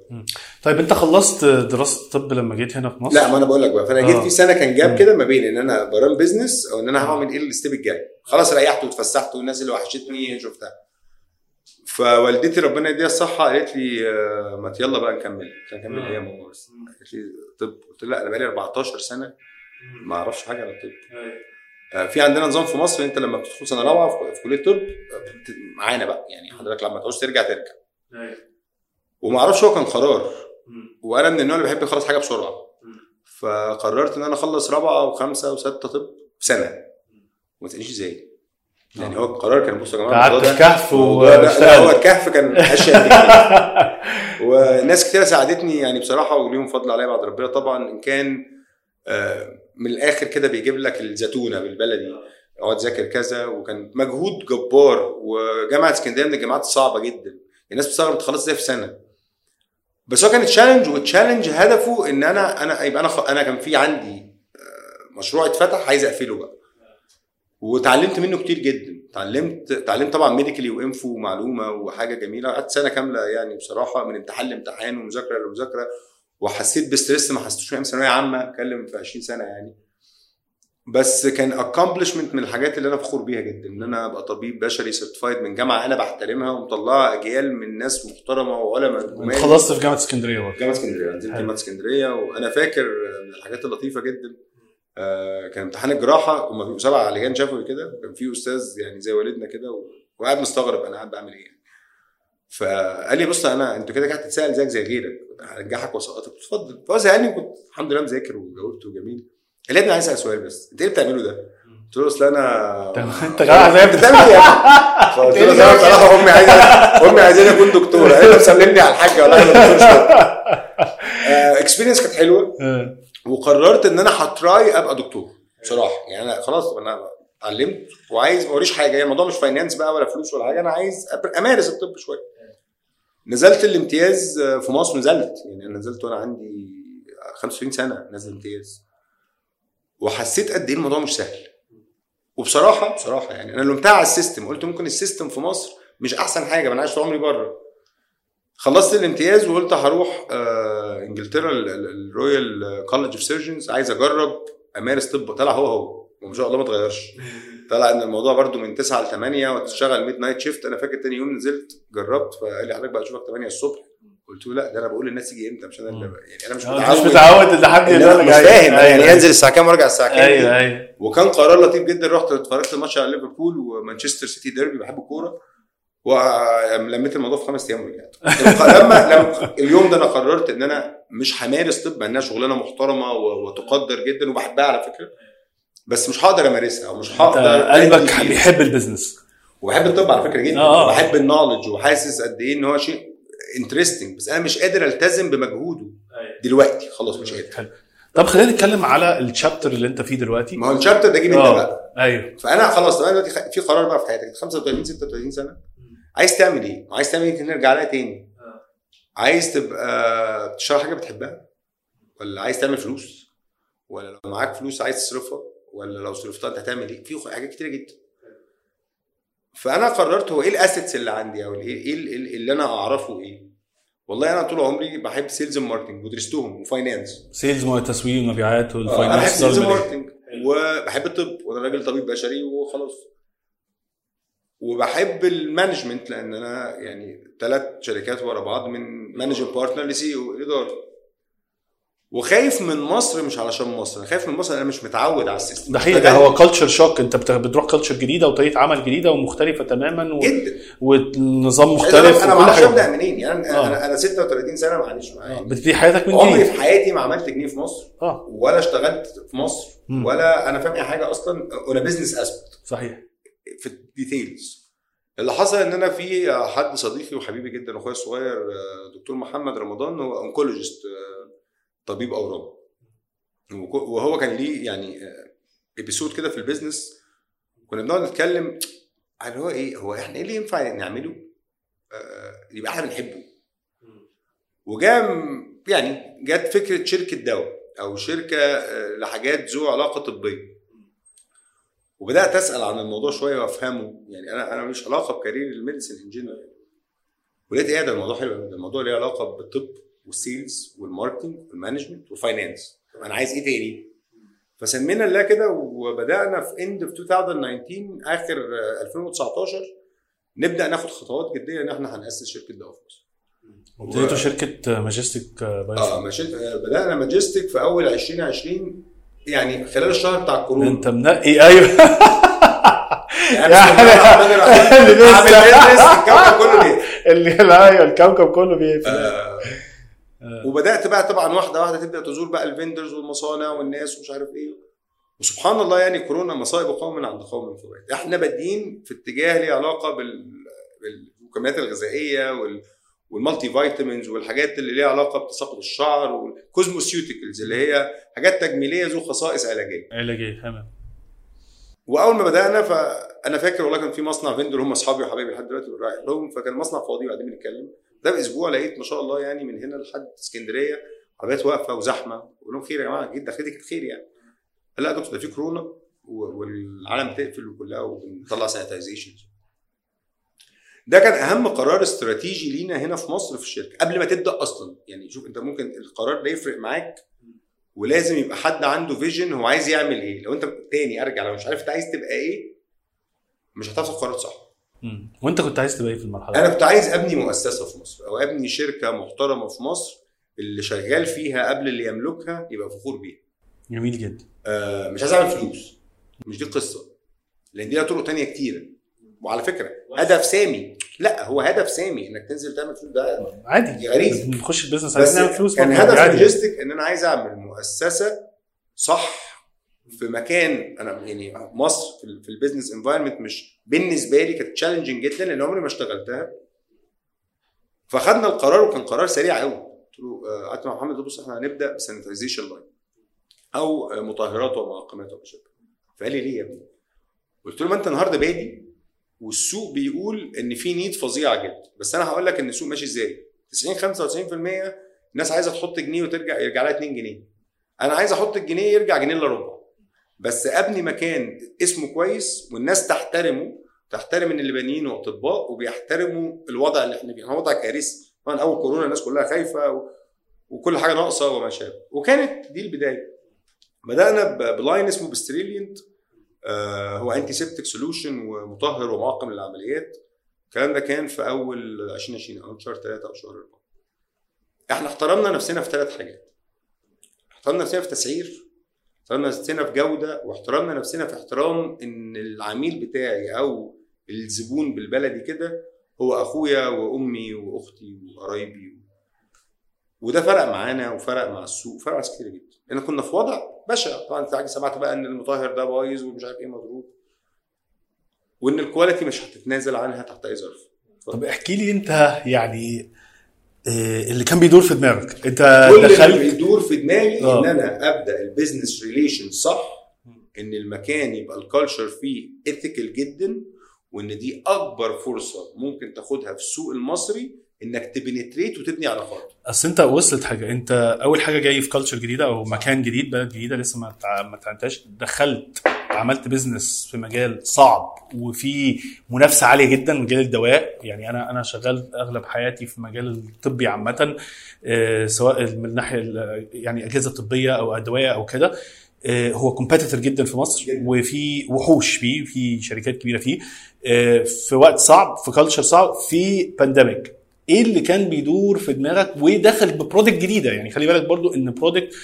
طيب أنت خلصت دراسة الطب لما جيت هنا في مصر؟ لا ما أنا بقول لك بقى. فأنا جيت آه. في سنة كان. gap كده ما بين إن أنا برن business أو إن أنا هعمل إيه ال step الجاي. خلاص ريحت واتفسحت والناس اللي وحشتني شفتها. فوالدتي ربنا يديها الصحة قالت لي آه، ما يلا بقى نكمل نكمل إيه يا ماما قالت لي طب. قلت لها لا أنا بقالي 14 سنة ما أعرفش حاجة عن الطب. آه، في عندنا نظام في مصر انت لما بتدخل سنة رابعة في- كلية الطب آه، معانا بقى. يعني حضرتك لما تعوز ترجع ترجع. وما أعرفش هو كان قرار. وأنا من النوع اللي بحب اخلص حاجة بسرعة. فقررت إن أنا أخلص رابعة وخمسة وستة طب في سنة. وما تسالنيش إزاي. يعني هو القرار كان بصوا يا جماعة قعدت في كهف هو الكهف كان اشياء. وناس كتير ساعدتني يعني بصراحة وليهم فضل عليا بعد ربنا. طبعا إن كان آه، من الآخر كده بيجيب لك الزتونة بالبلدي. اقعد ذاكر كذا وكان مجهود جبار وجامعة اسكندرية من الجامعات الصعبه جدا. الناس بتستغرب تخلص إزاي في سنة. بس هو كان challenge وال challenge هدفه إن أنا أنا يبقى أنا خ... أنا كان في عندي آه، مشروع اتفتح عايز أقفله بقى. وتعلمت منه كتير جدا. اتعلمت اتعلمت طبعا medically و info ومعلومة وحاجة جميلة. قعدت سنة كاملة يعني بصراحة من امتحان لامتحان ومذاكرة لمذاكرة. وحسيت ب stress ما حسيتوش أيام ثانوية عامة أتكلم في 20 سنة يعني بس كان accomplishment من الحاجات اللي أنا فخور بيها جدا إن أنا أبقى طبيب بشري certified من جامعة أنا بحترمها ومطلعة أجيال من ناس محترمة وعلماء. خلصت في جامعة اسكندرية برضه جامعة اسكندرية نزلت. جامعة اسكندرية وأنا فاكر من الحاجات اللطيفة جدا آه، كان امتحان الجراحة هم سبع لجان شفوي كده كان في أستاذ يعني زي والدنا كده وقاعد مستغرب أنا قاعد بعمل إيه فقال لي بص أنا أنت كده قاعد تتسأل زيك زي غيرك هرجعك واسقطك اتفضل فهو سالني كنت الحمد لله مذاكر وجاوبت وجميل. قال لي ابني عايز أسأل سؤال بس أنت إيه بتعمله ده؟ قلت له أصل أنا أنت قاعد زي بتعمل إيه؟ فقلت له "أصل أنا بصراحة أمي عايزة أمي عايزاني أكون دكتور قالت لي مسلمني على الحاج ولا experience كانت حلوة. آه. وقررت إن أنا ه try أبقى دكتور بصراحة. يعني أنا خلاص أنا اتعلمت وعايز ما حاجة. يعني الموضوع مش finance بقى ولا فلوس ولا حاجة. أنا عايز أمارس الطب شوية. نزلت الامتياز في مصر نزلت. يعني أنا نزلت وأنا عندي 25 سنة نازل امتياز. وحسيت قد إيه الموضوع مش سهل. وبصراحة بصراحة يعني أنا لومتها على ال system. قلت ممكن ال system في مصر مش أحسن حاجة ما أنا طول عمري بره. خلصت الامتياز وقلت هروح آه إنجلترا ال- ال- ال Royal College of Surgeons عايز أجرب. أمارس طب. طلع هو هو. وما شاء الله ما اتغيرش طلع إن الموضوع برده من 9 ل 8 وتشتغل midnight shift. أنا فاكر تاني يوم نزلت جربت فقال لي حضرتك بقى اشوفك 8 الصبح. قلت له لا ده أنا بقول للناس يجي إمتى؟ مش أنا اللي يعني أنا مش آه، متعود. مش متعود إن حد إن يقول أنا لك مش أيوة، فاهم أيوة، يعني أيوة. انزل الساعة كام وأرجع الساعة كام؟ أيوه أيوه. وكان قرار لطيف جدا. رحت اتفرجت الماتش على ليفربول ومانشستر سيتي ديربي بحب الكورة. ولميت الموضوع في خمس أيام ورجعت. لما لما اليوم ده أنا قررت إن أنا مش همارس طب إنها شغلانة محترمة وتقدر جدا وبحبها على فكرة. بس مش هقدر أمارسها أو مش هقدر قلبك. بيحب ال business. وبحب الطب على فكرة جدا آه. وبحب ال knowledge وحاسس قد إيه إن هو شيء interesting بس أنا مش قادر ألتزم بمجهوده دلوقتي خلاص مش قادر. حلو. طب خلينا نتكلم على ال chapter اللي أنت فيه دلوقتي. ما هو ال chapter ده gap انت آه. بقى؟ أيوه. فأنا خلاص أنا دلوقتي خ- في قرار بقى في حياتك 35 36 سنة. عايز تعمل إيه؟ عايز تعمل إيه؟ نرجع لها تاني. عايز تبقى بتشتغل حاجة بتحبها؟ ولا عايز تعمل فلوس؟ ولا لو معاك فلوس عايز تصرفها؟ ولا لو صرفتها انت هتعمل إيه؟ في حاجات كتيرة جدا. فأنا قررت هو إيه ال assets اللي عندي أو إيه إيه ال- اللي أنا أعرفه إيه؟ والله أنا طول عمري بحب sales marketing ودرستهم و finance sales وتسويق ومبيعات أنا بحب وال finance sales. marketing وبحب الطب وأنا راجل طبيب بشري وخلاص. وبحب ال management لأن أنا يعني ثلاث شركات ورا بعض من managing partner ل CEO إدارة. وخايف من مصر مش علشان مصر أنا خايف من مصر أنا مش متعود على ال system. ده حقيقي هو culture shock أنت بت- بتروح culture جديدة وطريقة عمل جديدة ومختلفة تماما و... جدا. ونظام مختلف أنا ما أعرفش أبدأ منين يعني آه. أنا أنا 36 سنة معلش آه، معايا. بتبتدي حياتك من عمري جديد. في حياتي ما عملت جنيه في مصر آه. ولا اشتغلت في مصر مم. ولا أنا فاهم أي حاجة أصلا ولا business aspect صحيح. في ال details اللي حصل إن أنا في حد صديقي وحبيبي جدا واخويا الصغير آه، دكتور محمد رمضان هو oncologist طبيب اورام وهو كان ليه يعني episode كده في ال business كنا بنقعد نتكلم عن هو إيه هو إحنا إيه اللي ينفع نعمله؟ آه، يبقى إحنا بنحبه. وجاء يعني جت فكرة شركة دواء أو شركة آه، لحاجات ذو علاقة طبية. وبدأت أسأل عن الموضوع شوية وأفهمه. يعني أنا أنا مش علاقة ب career ال medicine in general ولقيت إيه ده الموضوع حلو الموضوع ليه علاقة بالطب. والسيلز والماركتنج والمانجمنت والفاينانس طب أنا عايز إيه تاني؟ فسمينا الله كده وبدأنا في end في 2019 آخر آه، 2019 نبدأ ناخد خطوات جدية إن إحنا هنأسس شركة دواء في مصر وابتديتوا شركة ماجستيك بايو آه ماشي آه، بدأنا ماجستيك في أول 2020 يعني خلال الشهر بتاع الكورونا أنت منقي أيوه. يعني. اللي لسه- الكوكب كله بيه اللي أيوه الكوكب كله بيقفل. آه، وبدأت بقى طبعا واحدة واحدة تبدأ تزور بقى ال vendors والمصانع والناس ومش عارف إيه. وسبحان الله يعني كورونا مصائب قوم عند قوم فوائد إحنا بادئين في اتجاه ليه علاقة بال بالمكملات الغذائية وال وال multivitamins والحاجات اللي ليها علاقة بتساقط الشعر وال cosmeceuticals اللي هي حاجات تجميلية ذو خصائص علاجية. علاجي تمام. وأول ما بدأنا فانا فاكر والله كان في مصنع vendor هم أصحابي وحبايبي لحد دلوقتي رايح لهم فكان المصنع فاضي وقاعدين بنتكلم. ده باسبوع لقيت ما شاء الله يعني من هنا لحد اسكندرية عربيات واقفة وزحمة. بقول لهم خير يا جماعة جدا دخلتي كانت خير يعني. قال لا يا دكتور ده في كورونا والعالم بتقفل وكلها وبنطلع sanitization ده كان أهم قرار استراتيجي لينا هنا في مصر في الشركة قبل ما تبدأ أصلا. يعني شوف أنت ممكن القرار ده يفرق معاك ولازم يبقى حد عنده vision هو عايز يعمل إيه. لو أنت تاني أرجع لو مش عارف أنت عايز تبقى إيه مش هتعرف تاخد قرار صح. مم. وانت كنت عايز تبقى إيه في المرحلة أنا دي؟ كنت عايز أبني مؤسسة في مصر أو أبني شركة محترمة في مصر اللي شغال فيها قبل اللي يملكها يبقى فخور بيها. جميل جدا. آه مش عايز أعمل فلوس. مش دي القصة. لأن دي لها طرق تانية كتيره وعلى فكرة هدف سامي. لا هو هدف سامي إنك تنزل تعمل فلوس. ده عادي. غريب. نخش البيزنس عايزين نعمل فلوس كان هدف. لوجيستيك إن أنا عايز أعمل مؤسسة صح في مكان أنا يعني مصر في, ال- في ال business environment مش بالنسبة لي كانت challenging جدا لأن عمري ما اشتغلتها. فخدنا القرار وكان قرار سريع قوي. قلت له آه، قعدت مع محمد بص إحنا هنبدأ ب sanitization line أو مطهرات ومعقمات وبشكل فقال لي ليه يا ابني؟ قلت له ما أنت النهارده بادي والسوق بيقول إن في need فظيعه جدا. بس أنا هقول لك إن السوق ماشي إزاي. 90 95% الناس عايزة تحط جنيه وترجع يرجع لها 2 جنيه. أنا عايز أحط الجنيه يرجع جنيه إلا ربع. بس ابني مكان اسمه كويس والناس تحترمه تحترم ان اللي بانيينه اطباء وبيحترموا الوضع اللي إحنا فيه. هو وضع كارثي. طبعا أول كورونا الناس كلها خايفة و... وكل حاجة ناقصة وما شابه وكانت دي البداية. بدأنا ب line اسمه بستريليانت آه، هو antiseptic solution ومطهر ومعقم للعمليات. الكلام ده كان في أول 2020 أو شهر 3 أو شهر 4 إحنا احترمنا نفسنا في ثلاث حاجات. احترمنا نفسنا في تسعير. احترمنا نفسنا في جودة واحترمنا نفسنا في احترام إن العميل بتاعي أو الزبون بالبلدي كده هو أخويا وأمي وأختي وقرايبي وده فرق معانا وفرق مع السوق وفرق مع ناس كتير جدا. لأن كنا في وضع بشع. طبعا أنت سمعت بقى إن المطهر ده بايظ ومش عارف إيه مضروب. وإن ال quality مش هتتنازل عنها تحت أي ظرف. طب احكي لي أنت يعني اللي كان بيدور في دماغك أنت كل اللي دخلت بيدور في دماغي آه. ان أنا أبدأ ال business relation صح إن المكان يبقى ال culture فيه ethical جدا وإن دي أكبر فرصة ممكن تاخدها في السوق المصري إنك ت penetrate وتبني علاقات. أصل أنت وصلت حاجة. أنت أول حاجة جاي في culture جديدة أو مكان جديد بلد جديدة لسه ما تع- ما اتعلمتهاش دخلت عملت business في مجال صعب وفي منافسة عالية جدا مجال الدواء. يعني أنا أنا شغال أغلب حياتي في مجال الطبي عامة آه، سواء من الناحيه ال- يعني أجهزة طبية أو أدوية أو كده. آه، هو competitor جدا في مصر. وفي وحوش فيه في شركات كبيرة فيه. آه، في وقت صعب في culture صعب في pandemic إيه اللي كان بيدور في دماغك؟ ودخل ب product جديدة. يعني خلي بالك برضو إن product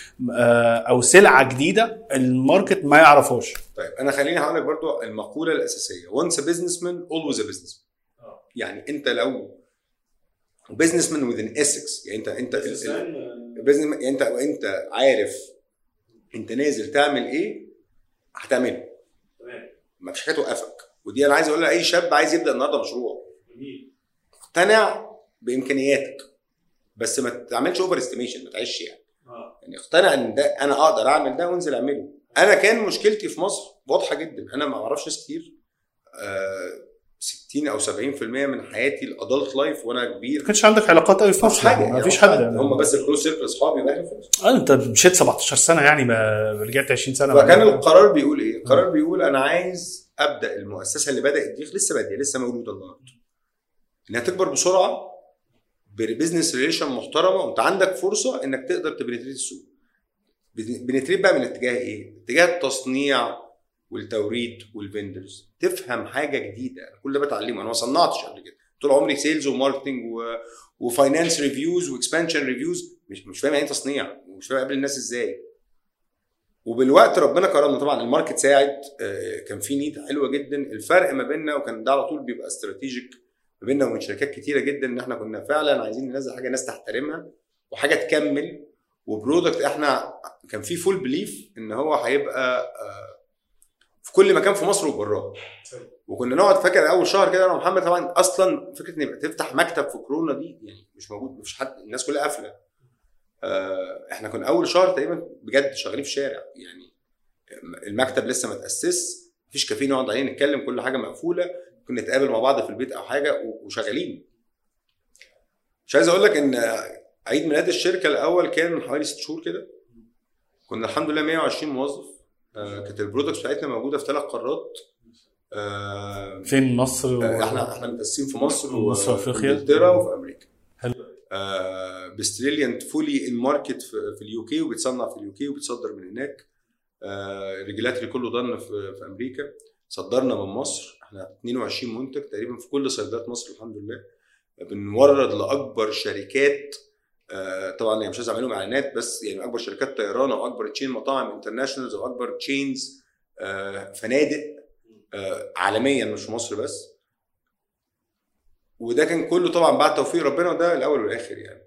أو سلعة جديدة ال market ما يعرفهاش طيب أنا خليني هقول لك برضو المقولة الأساسية. Once a businessman always a businessman. يعني أنت لو businessman within ethics يعني أنت أنت business يعني أنت أنت عارف أنت نازل تعمل إيه هتعمله. ما فيش حاجة توقفك. ودي أنا عايز أقول لأي شاب عايز يبدأ النهارده مشروع. اقتنع بإمكانياتك. بس ما تعملش over estimation ما تعيش يعني. يعني اقتنع إن ده أنا أقدر أعمل ده وأنزل أعمله. أنا كان مشكلتي في مصر واضحة جدا. أنا ما أعرفش ناس كتير آه 60 أو 70% من حياتي ال adult life وأنا كبير. ما كانش عندك علاقات قوي في مصر؟ حاجة يعني ما يعني فيش حد. هم بس ال close circle أصحابي واهلي خلاص آه، أنت مشيت 17 سنة يعني ما رجعت 20 سنة. فكان القرار بيقول إيه؟ القرار بيقول أنا عايز أبدأ المؤسسة اللي بدأت دي لسه باديه لسه مولوده النهارده إنها تكبر بسرعة ب business relation محترمة وانت عندك فرصة إنك تقدر ت penetrate السوق. penetrate بقى من اتجاه إيه؟ اتجاه التصنيع والتوريد وال vendors تفهم حاجة جديدة. أنا كل ده بتعلمه. أنا ما صنعتش قبل كده. طول عمري sales و marketing و... و finance reviews و expansion reviews مش مش فاهم يعني إيه تصنيع؟ ومش فاهم أقابل الناس إزاي. وبالوقت ربنا كرمنا طبعا. ال market ساعد آه، كان في need حلوة جدا. الفرق ما بيننا وكان ده على طول بيبقى strategic ما بيننا وبين شركات كتيرة جدا إن إحنا كنا فعلا عايزين ننزل حاجة ناس تحترمها وحاجة تكمل و product إحنا كان في full belief إن هو هيبقى آه، في كل مكان في مصر وبراه وكنا نقعد فاكر أول شهر كده أنا ومحمد طبعا أصلا فكرة ان يبقى تفتح مكتب في كورونا دي يعني مش موجود مفيش حد الناس كلها قافلة. آه، إحنا كنا أول شهر تقريبا بجد شغالين في شارع يعني المكتب لسه ما تأسس مفيش كافيه نقعد عليه نتكلم كل حاجة مقفولة. كنا نتقابل مع بعض في البيت أو حاجة وشغالين. مش عايز أقول لك إن عيد ميلاد الشركة الأول كان من حوالي ست شهور كده. كنا الحمد لله 120 موظف. آه، كانت ال products بتاعتنا موجودة في ثلاث قارات. آه، فين مصر و... إحنا إحنا متاسسين في مصر مصر وأفريقيا. وانجلترا وفي أمريكا. حلو. آه بس تريليانت fully in market في, ال UK وبيتصنع في ال UK وبيتصدر من هناك. آه ريجولاتري كله ضن في, في أمريكا. صدرنا من مصر. إحنا 22 منتج تقريبا في كل صيدليات مصر الحمد لله. بنورد لأكبر شركات آه طبعا يعني مش عايز أعملهم إعلانات بس يعني أكبر شركات طيران أو أكبر تشين مطاعم انترناشونالز أو أكبر تشينز آه فنادق آه، عالميا مش في مصر بس. وده كان كله طبعا بعد توفيق ربنا وده الأول والآخر يعني.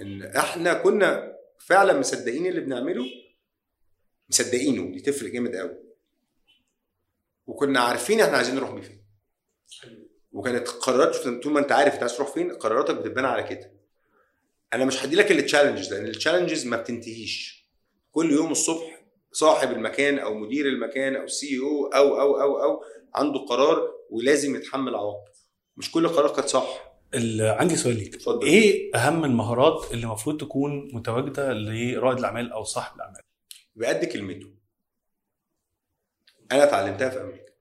إن إحنا كنا فعلا مصدقين اللي بنعمله. مصدقينه دي تفرق جامد قوي وكنا عارفين إحنا عايزين نروح بيه فين. وكانت قرارات طول ما انت عارف انت عايز تروح فين قراراتك بتبان على كده. أنا مش هدي لك ال challenges لأن ال challenges ما بتنتهيش. كل يوم الصبح صاحب المكان أو مدير المكان أو CEO أو أو أو أو عنده قرار ولازم يتحمل عواقب مش كل قرار كانت صح. عندي سؤال ليك. إيه أهم المهارات اللي المفروض تكون متواجدة لرائد الأعمال أو صاحب الأعمال؟ يبقى قد كلمته. أنا اتعلمتها في أمريكا.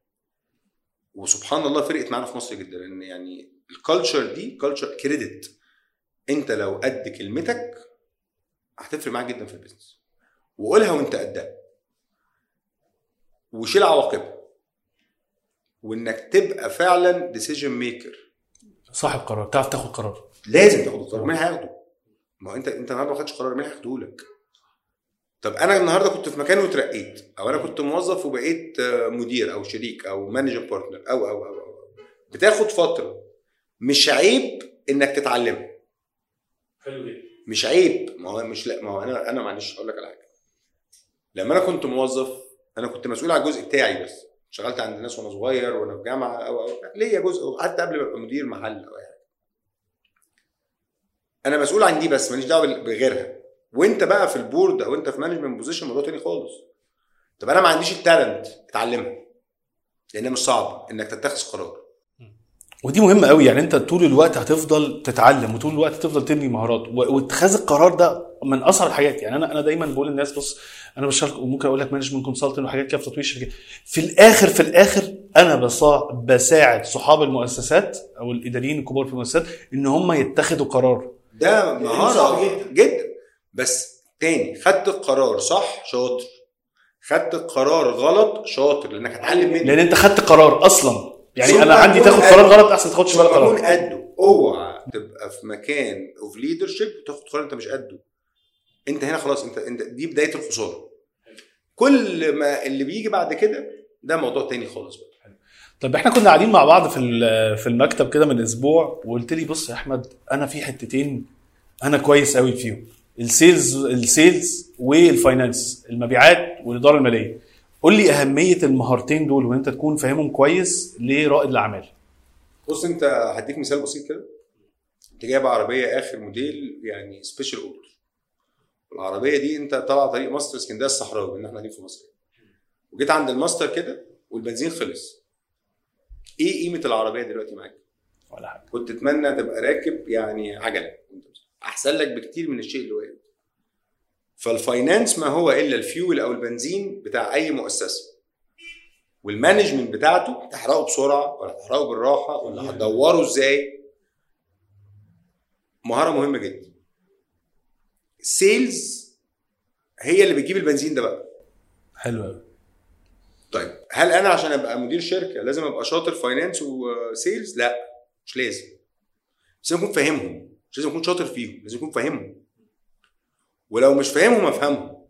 وسبحان الله فرقت معانا في مصر جدا لأن يعني ال culture دي culture credit أنت لو قد كلمتك هتفرق معاك جدا في ال business وقولها وأنت قدها. وشيل عواقبها. وإنك تبقى فعلا decision maker صاحب قرار تعرف تاخد قرار. لازم تاخد القرار مين هياخده؟ ما هو أنت أنت النهارده ما خدتش قرار مين هياخده لك؟ طب أنا النهارده كنت في مكان وترقيت أو أنا كنت موظف وبقيت آه، مدير أو شريك أو manager partner أو أو أو, أو. بتاخد فترة مش عيب إنك تتعلمها حلو جدا. مش عيب. ما هو مش لا ما هو أنا أنا معلش أقول لك على حاجة. لما أنا كنت موظف أنا كنت مسؤول على الجزء بتاعي بس. اشتغلت عند ناس وأنا صغير وأنا في جامعة أو أو ليا جزء حتى قبل ما أبقى مدير محل أو حاجة. أنا مسؤول عن دي بس ماليش دعوة بغيرها. وانت بقى في ال board أو انت في management position موضوع تاني خالص. طب أنا ما عنديش ال talent اتعلمها لانها مش صعب إنك تتخذ قرار. ودي مهمة قوي يعني انت طول الوقت هتفضل تتعلم وطول الوقت تفضل تبني مهارات واتخاذ القرار ده من أصعب الحاجات. يعني أنا أنا دايما بقول للناس بص أنا بشتغل وممكن أقول لك management consultant وحاجات كده في تطوير الشركات في الآخر في الآخر أنا بصا بساعد صحاب المؤسسات أو الإداريين الكبار في المؤسسات إن هم يتخذوا قرار. ده مهارة جدا. جدا. بس تاني خدت القرار صح؟ شاطر. خدت القرار غلط؟ شاطر لأنك هتعلم منه. لأن أنت خدت قرار أصلا. يعني أنا عندي إنك تاخد قرار غلط أحسن تاخدش ولا تكون قرار قده اوعى تبقى في مكان of leadership وتاخد قرار أنت مش قده. أنت هنا خلاص أنت أنت دي بداية الخسارة. كل ما اللي بيجي بعد كده ده موضوع تاني خالص بقى. طب إحنا كنا قاعدين مع بعض في في المكتب كده من أسبوع وقلت لي بص يا أحمد أنا في حتتين أنا كويس قوي فيهم. ال sales ال sales وال finance المبيعات والإدارة المالية. قول لي أهمية المهارتين دول وانت تكون فاهمهم كويس لرائد الأعمال. بص أنت هديك مثال بسيط كده. أنت جايب عربية آخر موديل يعني special order العربية دي أنت طالعة طريق مصر اسكندرية الصحراوي لأن إحنا قاعدين في مصر. وجيت عند الماستر كده والبنزين خلص. إيه قيمة العربية دلوقتي معاك؟ ولا حاجة. كنت تتمنى تبقى راكب يعني عجلة. أحسن لك بكتير من الشيء اللي واقف. فال finance ما هو إلا الفيول أو البنزين بتاع أي مؤسسة. وال management بتاعته هتحرقه بسرعة ولا هتحرقه بالراحة ولا هتدوره إزاي؟ مهارة مهمة جدا. ال sales هي اللي بتجيب البنزين ده بقى. حلو قوي طيب هل أنا عشان أبقى مدير شركة لازم أبقى شاطر finance و sales؟ لا مش لازم. بس اكون فاهمهم مش لازم اكون شاطر فيهم لازم اكون فاهمهم. ولو مش فاهمهم افهمهم.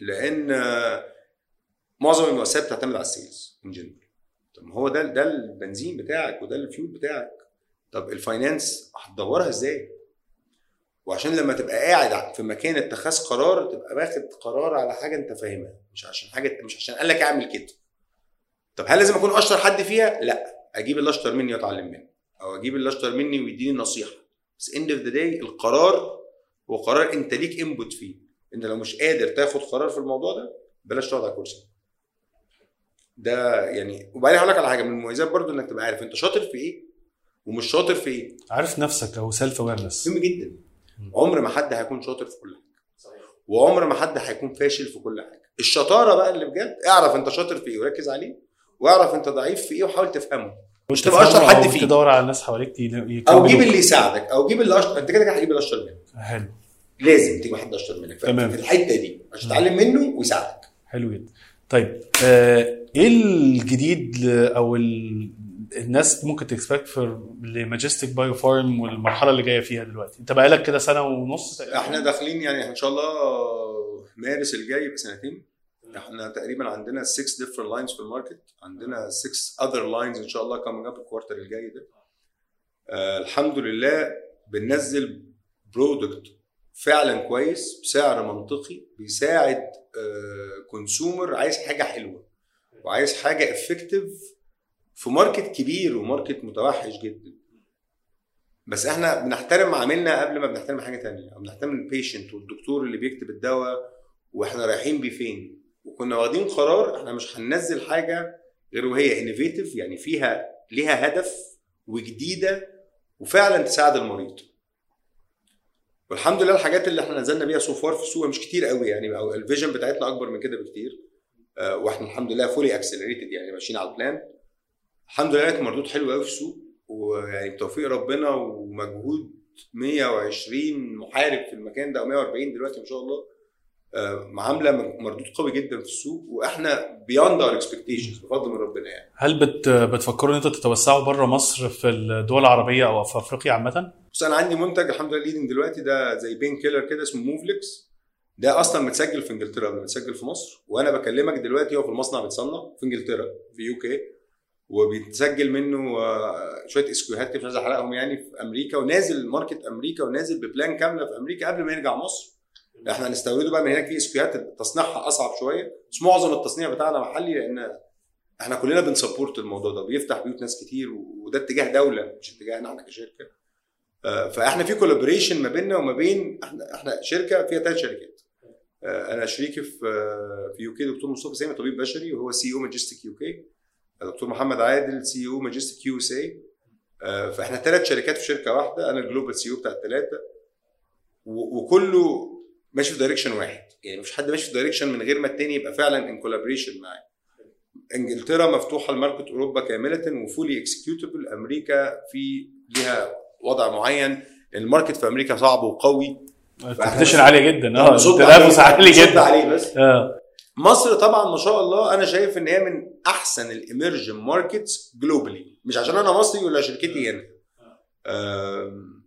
لأن معظم المؤسسات بتعتمد على ال sales in general طب ما هو ده ده البنزين بتاعك وده الفيول بتاعك. طب ال finance هتدورها إزاي؟ وعشان لما تبقى قاعد في مكان اتخاذ قرار تبقى واخد قرار على حاجة أنت فاهمها. مش عشان حاجة مش عشان قال لك أعمل كده. طب هل لازم أكون أشطر حد فيها؟ لأ. أجيب اللي أشطر مني وأتعلم منه. أو أجيب اللي أشطر مني ويديني نصيحه بس end of the day القرار هو قرار انت ليك input فيه. انت لو مش قادر تاخد قرار في الموضوع ده بلاش تقعد على الكرسي. ده يعني وبعدين هقول لك على حاجة من المميزات برضو إنك تبقى عارف أنت شاطر في إيه ومش شاطر في إيه. عارف نفسك أو self awareness مهم جدا. عمر ما حد هيكون شاطر في كل حاجة. وعمر ما حد هيكون فاشل في كل حاجة. الشطارة بقى اللي بجد اعرف أنت شاطر في إيه وركز عليه واعرف أنت ضعيف في إيه وحاول تفهمه. مش تبقى أشطر حد فيه. تدور على الناس حواليك أو. جيب اللي يساعدك أو جيب اللي اشطر أنت كده كده هتجيب اللي اشطر منك. حلو. لازم تجيب حد أشطر منك تمام. في الحتة دي عشان تتعلم منه ويساعدك. حلو جدا. طيب آه إيه الجديد أو ال... الناس ممكن تـ expect في ل ماجستيك بايو فارم والمرحلة اللي جاية فيها دلوقتي؟ أنت بقالك كده سنة ونص. إحنا داخلين يعني إن شاء الله مارس الجاي يبقى سنتين. إحنا تقريبا عندنا 6 different lines في ال market. عندنا 6 other lines إن شاء الله coming up ال quarter الجاي ده. آه الحمد لله بننزل product فعلا كويس بسعر منطقي بيساعد consumer عايز حاجة حلوة وعايز حاجة effective في market كبير و market متوحش جدا. بس إحنا بنحترم عميلنا قبل ما بنحترم حاجة تانية. بنحترم ال patient والدكتور اللي بيكتب الدواء وإحنا رايحين بيه فين. وكنا واخدين قرار إحنا مش هننزل حاجة غير وهي innovative يعني فيها ليها هدف وجديدة وفعلا تساعد المريض. والحمد لله الحاجات اللي إحنا نزلنا بيها so far في السوق مش كتير قوي يعني أو ال vision بتاعتنا أكبر من كده بكتير. آه، وإحنا الحمد لله fully accelerated يعني ماشيين على ال plan الحمد لله كان مردود حلو قوي في السوق ويعني بتوفيق ربنا ومجهود 120 محارب في المكان ده أو 140 دلوقتي ما شاء الله. عاملة مردود قوي جدا في السوق وإحنا beyond our expectations بفضل من ربنا يعني. هل بت بتفكروا إن أنتوا تتوسعوا بره مصر في الدول العربية أو في أفريقيا عامة؟ بس أنا عندي منتج الحمد لله leading دلوقتي ده زي pain killer كده اسمه موفليكس ده أصلا متسجل في إنجلترا قبل ما متسجل في مصر. وأنا بكلمك دلوقتي هو في المصنع بيتصنع في إنجلترا في UK وبيتسجل منه آه، شوية SKU هات مش عايز أحرقهم يعني في أمريكا ونازل market أمريكا ونازل ب plan كاملة في أمريكا قبل ما يرجع مصر. إحنا هنستورده بقى من هناك في SKU هات تصنيعها أصعب شوية. بس معظم التصنيع بتاعنا محلي لأن إحنا كلنا بن support الموضوع ده بيفتح بيوت ناس كتير وده اتجاه دولة مش اتجاهنا إحنا كشركه آه، فاحنا في collaboration ما بيننا وما بين إحنا إحنا شركة فيها ثلاث شركات. آه، أنا شريكي في في UK دكتور مصطفى سامي طبيب بشري وهو CEO ماجستيك UK دكتور محمد عادل CEO ماجستيك USA فاحنا ثلاث شركات في شركة واحدة أنا ال global CEO بتاع الثلاثه وكله ماشي في direction واحد. يعني مش حد ماشي في direction من غير ما التاني يبقى فعلا in collaboration معاه. إنجلترا مفتوحة ل market أوروبا كاملة و fully executable أمريكا في ليها وضع معين. ال market في أمريكا صعب وقوي. ال competition عالية جدا. آه التنافس عالي جدا. عليه بس. آه. مصر طبعا ما شاء الله أنا شايف إن هي من أحسن ال emerging markets globally مش عشان أنا مصري ولا شركتي هنا. آم،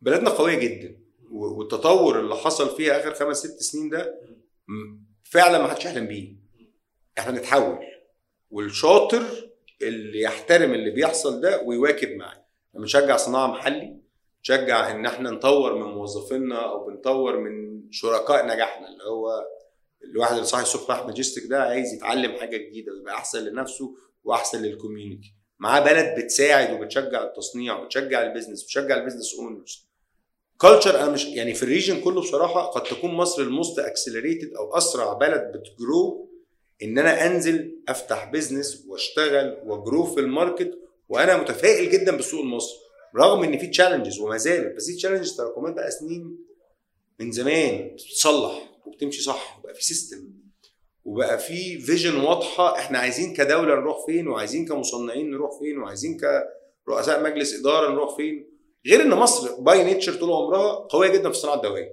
بلدنا قوية جدا. والتطور اللي حصل فيها آخر خمس ست سنين ده فعلا ما حدش يحلم بيه. إحنا بنتحول. والشاطر اللي يحترم اللي بيحصل ده ويواكب معاه. بنشجع صناعة محلي نشجع إن إحنا نطور من موظفينا أو بنطور من شركاء نجاحنا. اللي هو الواحد اللي صاحي الصبح ماجستيك ده عايز يتعلم حاجة جديدة ويبقى أحسن لنفسه وأحسن لل community معاه بلد بتساعد وبتشجع التصنيع وبتشجع ال business وبتشجع ال business owners culture أنا مش يعني في ال region كله بصراحة قد تكون مصر ال most accelerated أو أسرع بلد بت grow إن أنا أنزل أفتح business وأشتغل وا grow في ال market وأنا متفائل جدا بالسوق المصري. رغم إن في challenges وما زالت بس دي challenges تراكمات بقى سنين من زمان بتتصلح وبتمشي صح وبقى في system وبقى في vision واضحة إحنا عايزين كدولة نروح فين وعايزين كمصنعين نروح فين وعايزين كرؤساء مجلس إدارة نروح فين. غير إن مصر by nature طول عمرها قوية جدا في الصناعه الدوائيه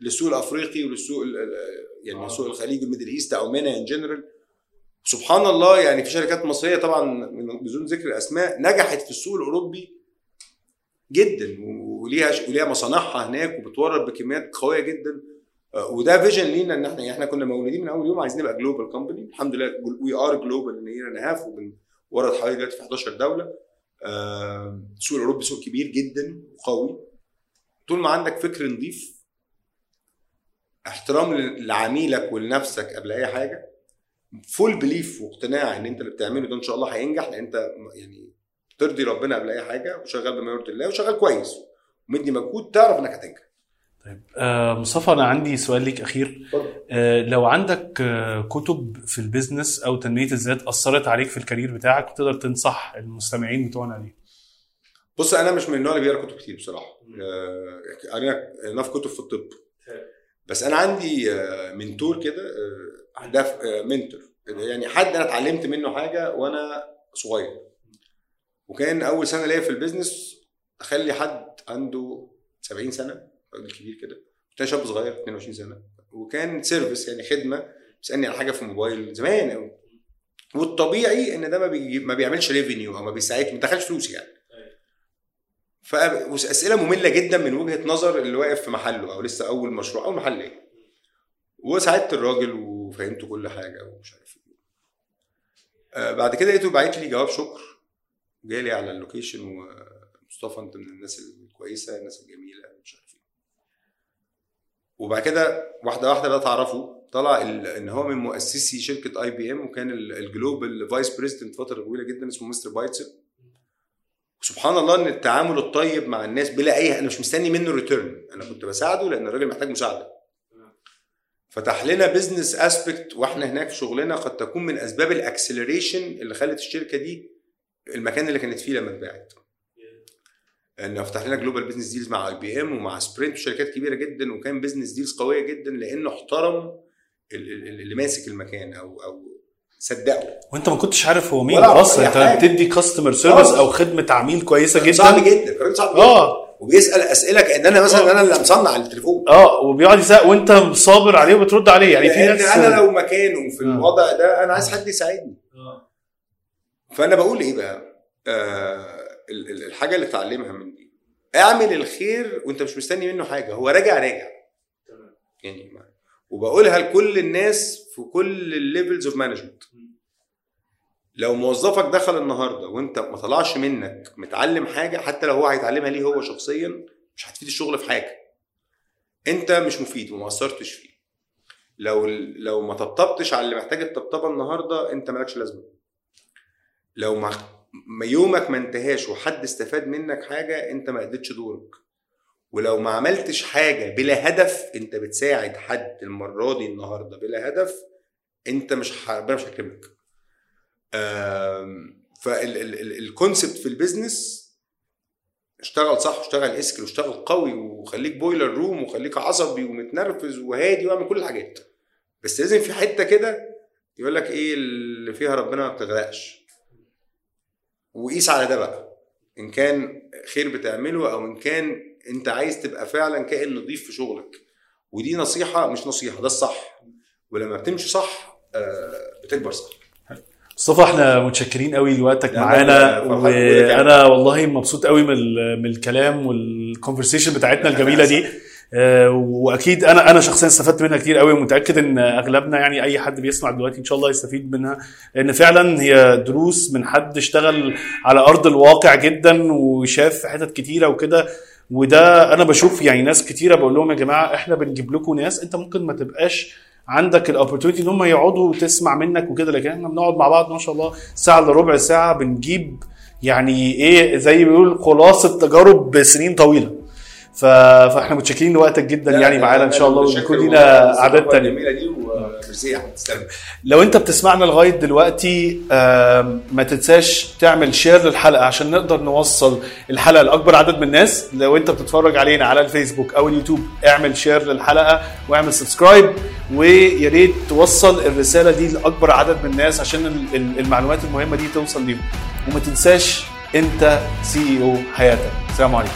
للسوق الأفريقي وللسوق يعني سوق الخليج ال Middle East أو MENA in general سبحان الله يعني في شركات مصرية طبعا من بدون ذكر اسماء نجحت في السوق الأوروبي جدا وليها وليها مصانعها هناك وبتورد بكميات قوية جدا. آه، وده vision لينا إن إحنا إحنا كنا مولودين من أول يوم عايزين نبقى global company الحمد لله We are global in here and have وبنورد حوالي دلوقتي في 11 دولة. آه، السوق الاوروبي سوق كبير جدا وقوي. طول ما عندك فكر نظيف احترام لعميلك ولنفسك قبل أي حاجة full belief واقتناع إن أنت اللي بتعمله ده إن شاء الله هينجح لأن أنت يعني ترضي ربنا قبل أي حاجة وشغال بما يرضي الله وشغال كويس. ومدي مجهود تعرف إنك هتنجح. طيب آه مصطفى أنا عندي سؤال ليك أخير. آه لو عندك آه كتب في ال business أو تنمية الذات أثرت عليك في ال career بتاعك تقدر تنصح المستمعين بتوعنا ليه بص أنا مش من النوع اللي بيقرأ كتب كتير بصراحة. آه، قرينا enough كتب في الطب. بس أنا عندي آه، mentor كده آه، ده آه، mentor يعني حد أنا اتعلمت منه حاجة وأنا صغير. وكان أول سنة ليا في ال business أخلي حد عنده 70 سنة راجل كبير كده. كنت شاب صغير 22 سنة. وكان service يعني خدمة بيسألني على حاجة في الموبايل زمان قوي والطبيعي إن ده ما, بيجي ما بيعملش revenue أو ما بيساعدش ما بيدخلش فلوس يعني. فاسئله مملة جدا من وجهة نظر اللي واقف في محله أو لسه أول مشروع اول محل إيه وساعدت الراجل وفهمته كل حاجة ومش عارف إيه. آه بعد كده لقيته باعت لي جواب شكر. جالي على ال location ومصطفى أنت من الناس الكويسة الناس الجميلة. وبعد كده واحدة واحدة بدات اعرفه طلع إن هو من مؤسسي شركة IBM وكان ال- ال global vice president فترة طويلة جدا اسمه Mr. بايتسل سبحان الله إن التعامل الطيب مع الناس بلا أي أنا مش مستني منه return أنا كنت بساعده لأن الراجل محتاج مساعدة. فتح لنا business aspect وإحنا هناك في شغلنا قد تكون من أسباب ال acceleration اللي خلت الشركة دي المكان اللي كانت فيه لما اتباعت. إنه فتح لنا global business deals مع IBM ومع Sprint وشركات كبيرة جدا وكان business deals قوية جدا لأنه احترم ال- ال- اللي ماسك المكان أو أو صدقه وأنت ما كنتش عارف هو مين أصلا أنت. بتدي customer service. أو خدمة عميل كويسة جدا؟ صعب جدا الراجل صعب جدا. آه. وبيسأل أسئلة كأن أنا مثلا أنا اللي مصنع التليفون. آه وبيقعد يسأل وأنت صابر عليه وبترد عليه. يعني في ناس أنا لو مكانه في آه. الوضع ده أنا عايز حد يساعدني. فأنا بقول إيه بقى؟ آه الحاجة اللي اتعلمها من دي أعمل الخير وأنت مش مستني منه حاجة هو راجع راجع. يعني ما- وبقولها لكل الناس في كل ال levels of management لو موظفك دخل النهارده وأنت ما طلعش منك متعلم حاجة حتى لو هو هيتعلمها ليه هو شخصيا مش هتفيد الشغل في حاجة. أنت مش مفيد وما اثرتش فيه. لو لو ما طبطبتش على اللي محتاج الطبطبة النهارده أنت مالكش لازمة. لو ما يومك ما انتهاش وحد استفاد منك حاجة انت ما اديتش دورك. ولو ما عملتش حاجة بلا هدف انت بتساعد حد المرة دي النهارده بلا هدف انت مش ربنا مش هيكرمك. فال concept في ال business اشتغل صح واشتغل اسكل واشتغل قوي وخليك boiler room وخليك عصبي ومتنرفز وهادي واعمل كل الحاجات. بس لازم في حتة كده يقول لك إيه اللي فيها ربنا ما بتغرقش. وقيس على ده بقى. إن كان خير بتعمله أو إن كان أنت عايز تبقى فعلا كائن نظيف في شغلك. ودي نصيحة مش نصيحة ده الصح. ولما بتمشي صح آه، بتكبر صح. مصطفى إحنا متشكرين قوي لوقتك معانا. بوجودك يعني. وأنا والله مبسوط قوي من ال- من الكلام والكونفرسيشن بتاعتنا الجميلة دي. واكيد أنا أنا شخصيا استفدت منها كتير قوي ومتأكد إن أغلبنا يعني أي حد بيسمع دلوقتي إن شاء الله يستفيد منها لأن فعلا هي دروس من حد اشتغل على أرض الواقع جدا وشاف حتت كتيرة وكده وده أنا بشوف يعني ناس كتيرة بقول لهم يا جماعة إحنا بنجيب لكم ناس أنت ممكن ما تبقاش عندك الاوبورتونيتي إن هم يقعدوا وتسمع منك وكده لكن إحنا بنقعد مع بعض ما شاء الله ساعة إلا ربع ساعة بنجيب يعني إيه زي ما بيقول خلاصة تجارب سنين طويلة. فاحنا متشكرين لوقتك جدا يعني معانا إن شاء الله ويكون لينا اعداد تانية الجميله دي وميرسي يا احمد تسلم. لو أنت بتسمعنا لغاية دلوقتي ما تنساش تعمل share للحلقة عشان نقدر نوصل الحلقة لأكبر عدد من الناس. لو أنت بتتفرج علينا على الفيسبوك أو اليوتيوب اعمل share للحلقة واعمل subscribe ويا ريت توصل الرسالة دي لأكبر عدد من الناس عشان ال- ال- المعلومات المهمة دي توصل ليهم. وما تنساش أنت سي أو حياتك. السلام عليكم.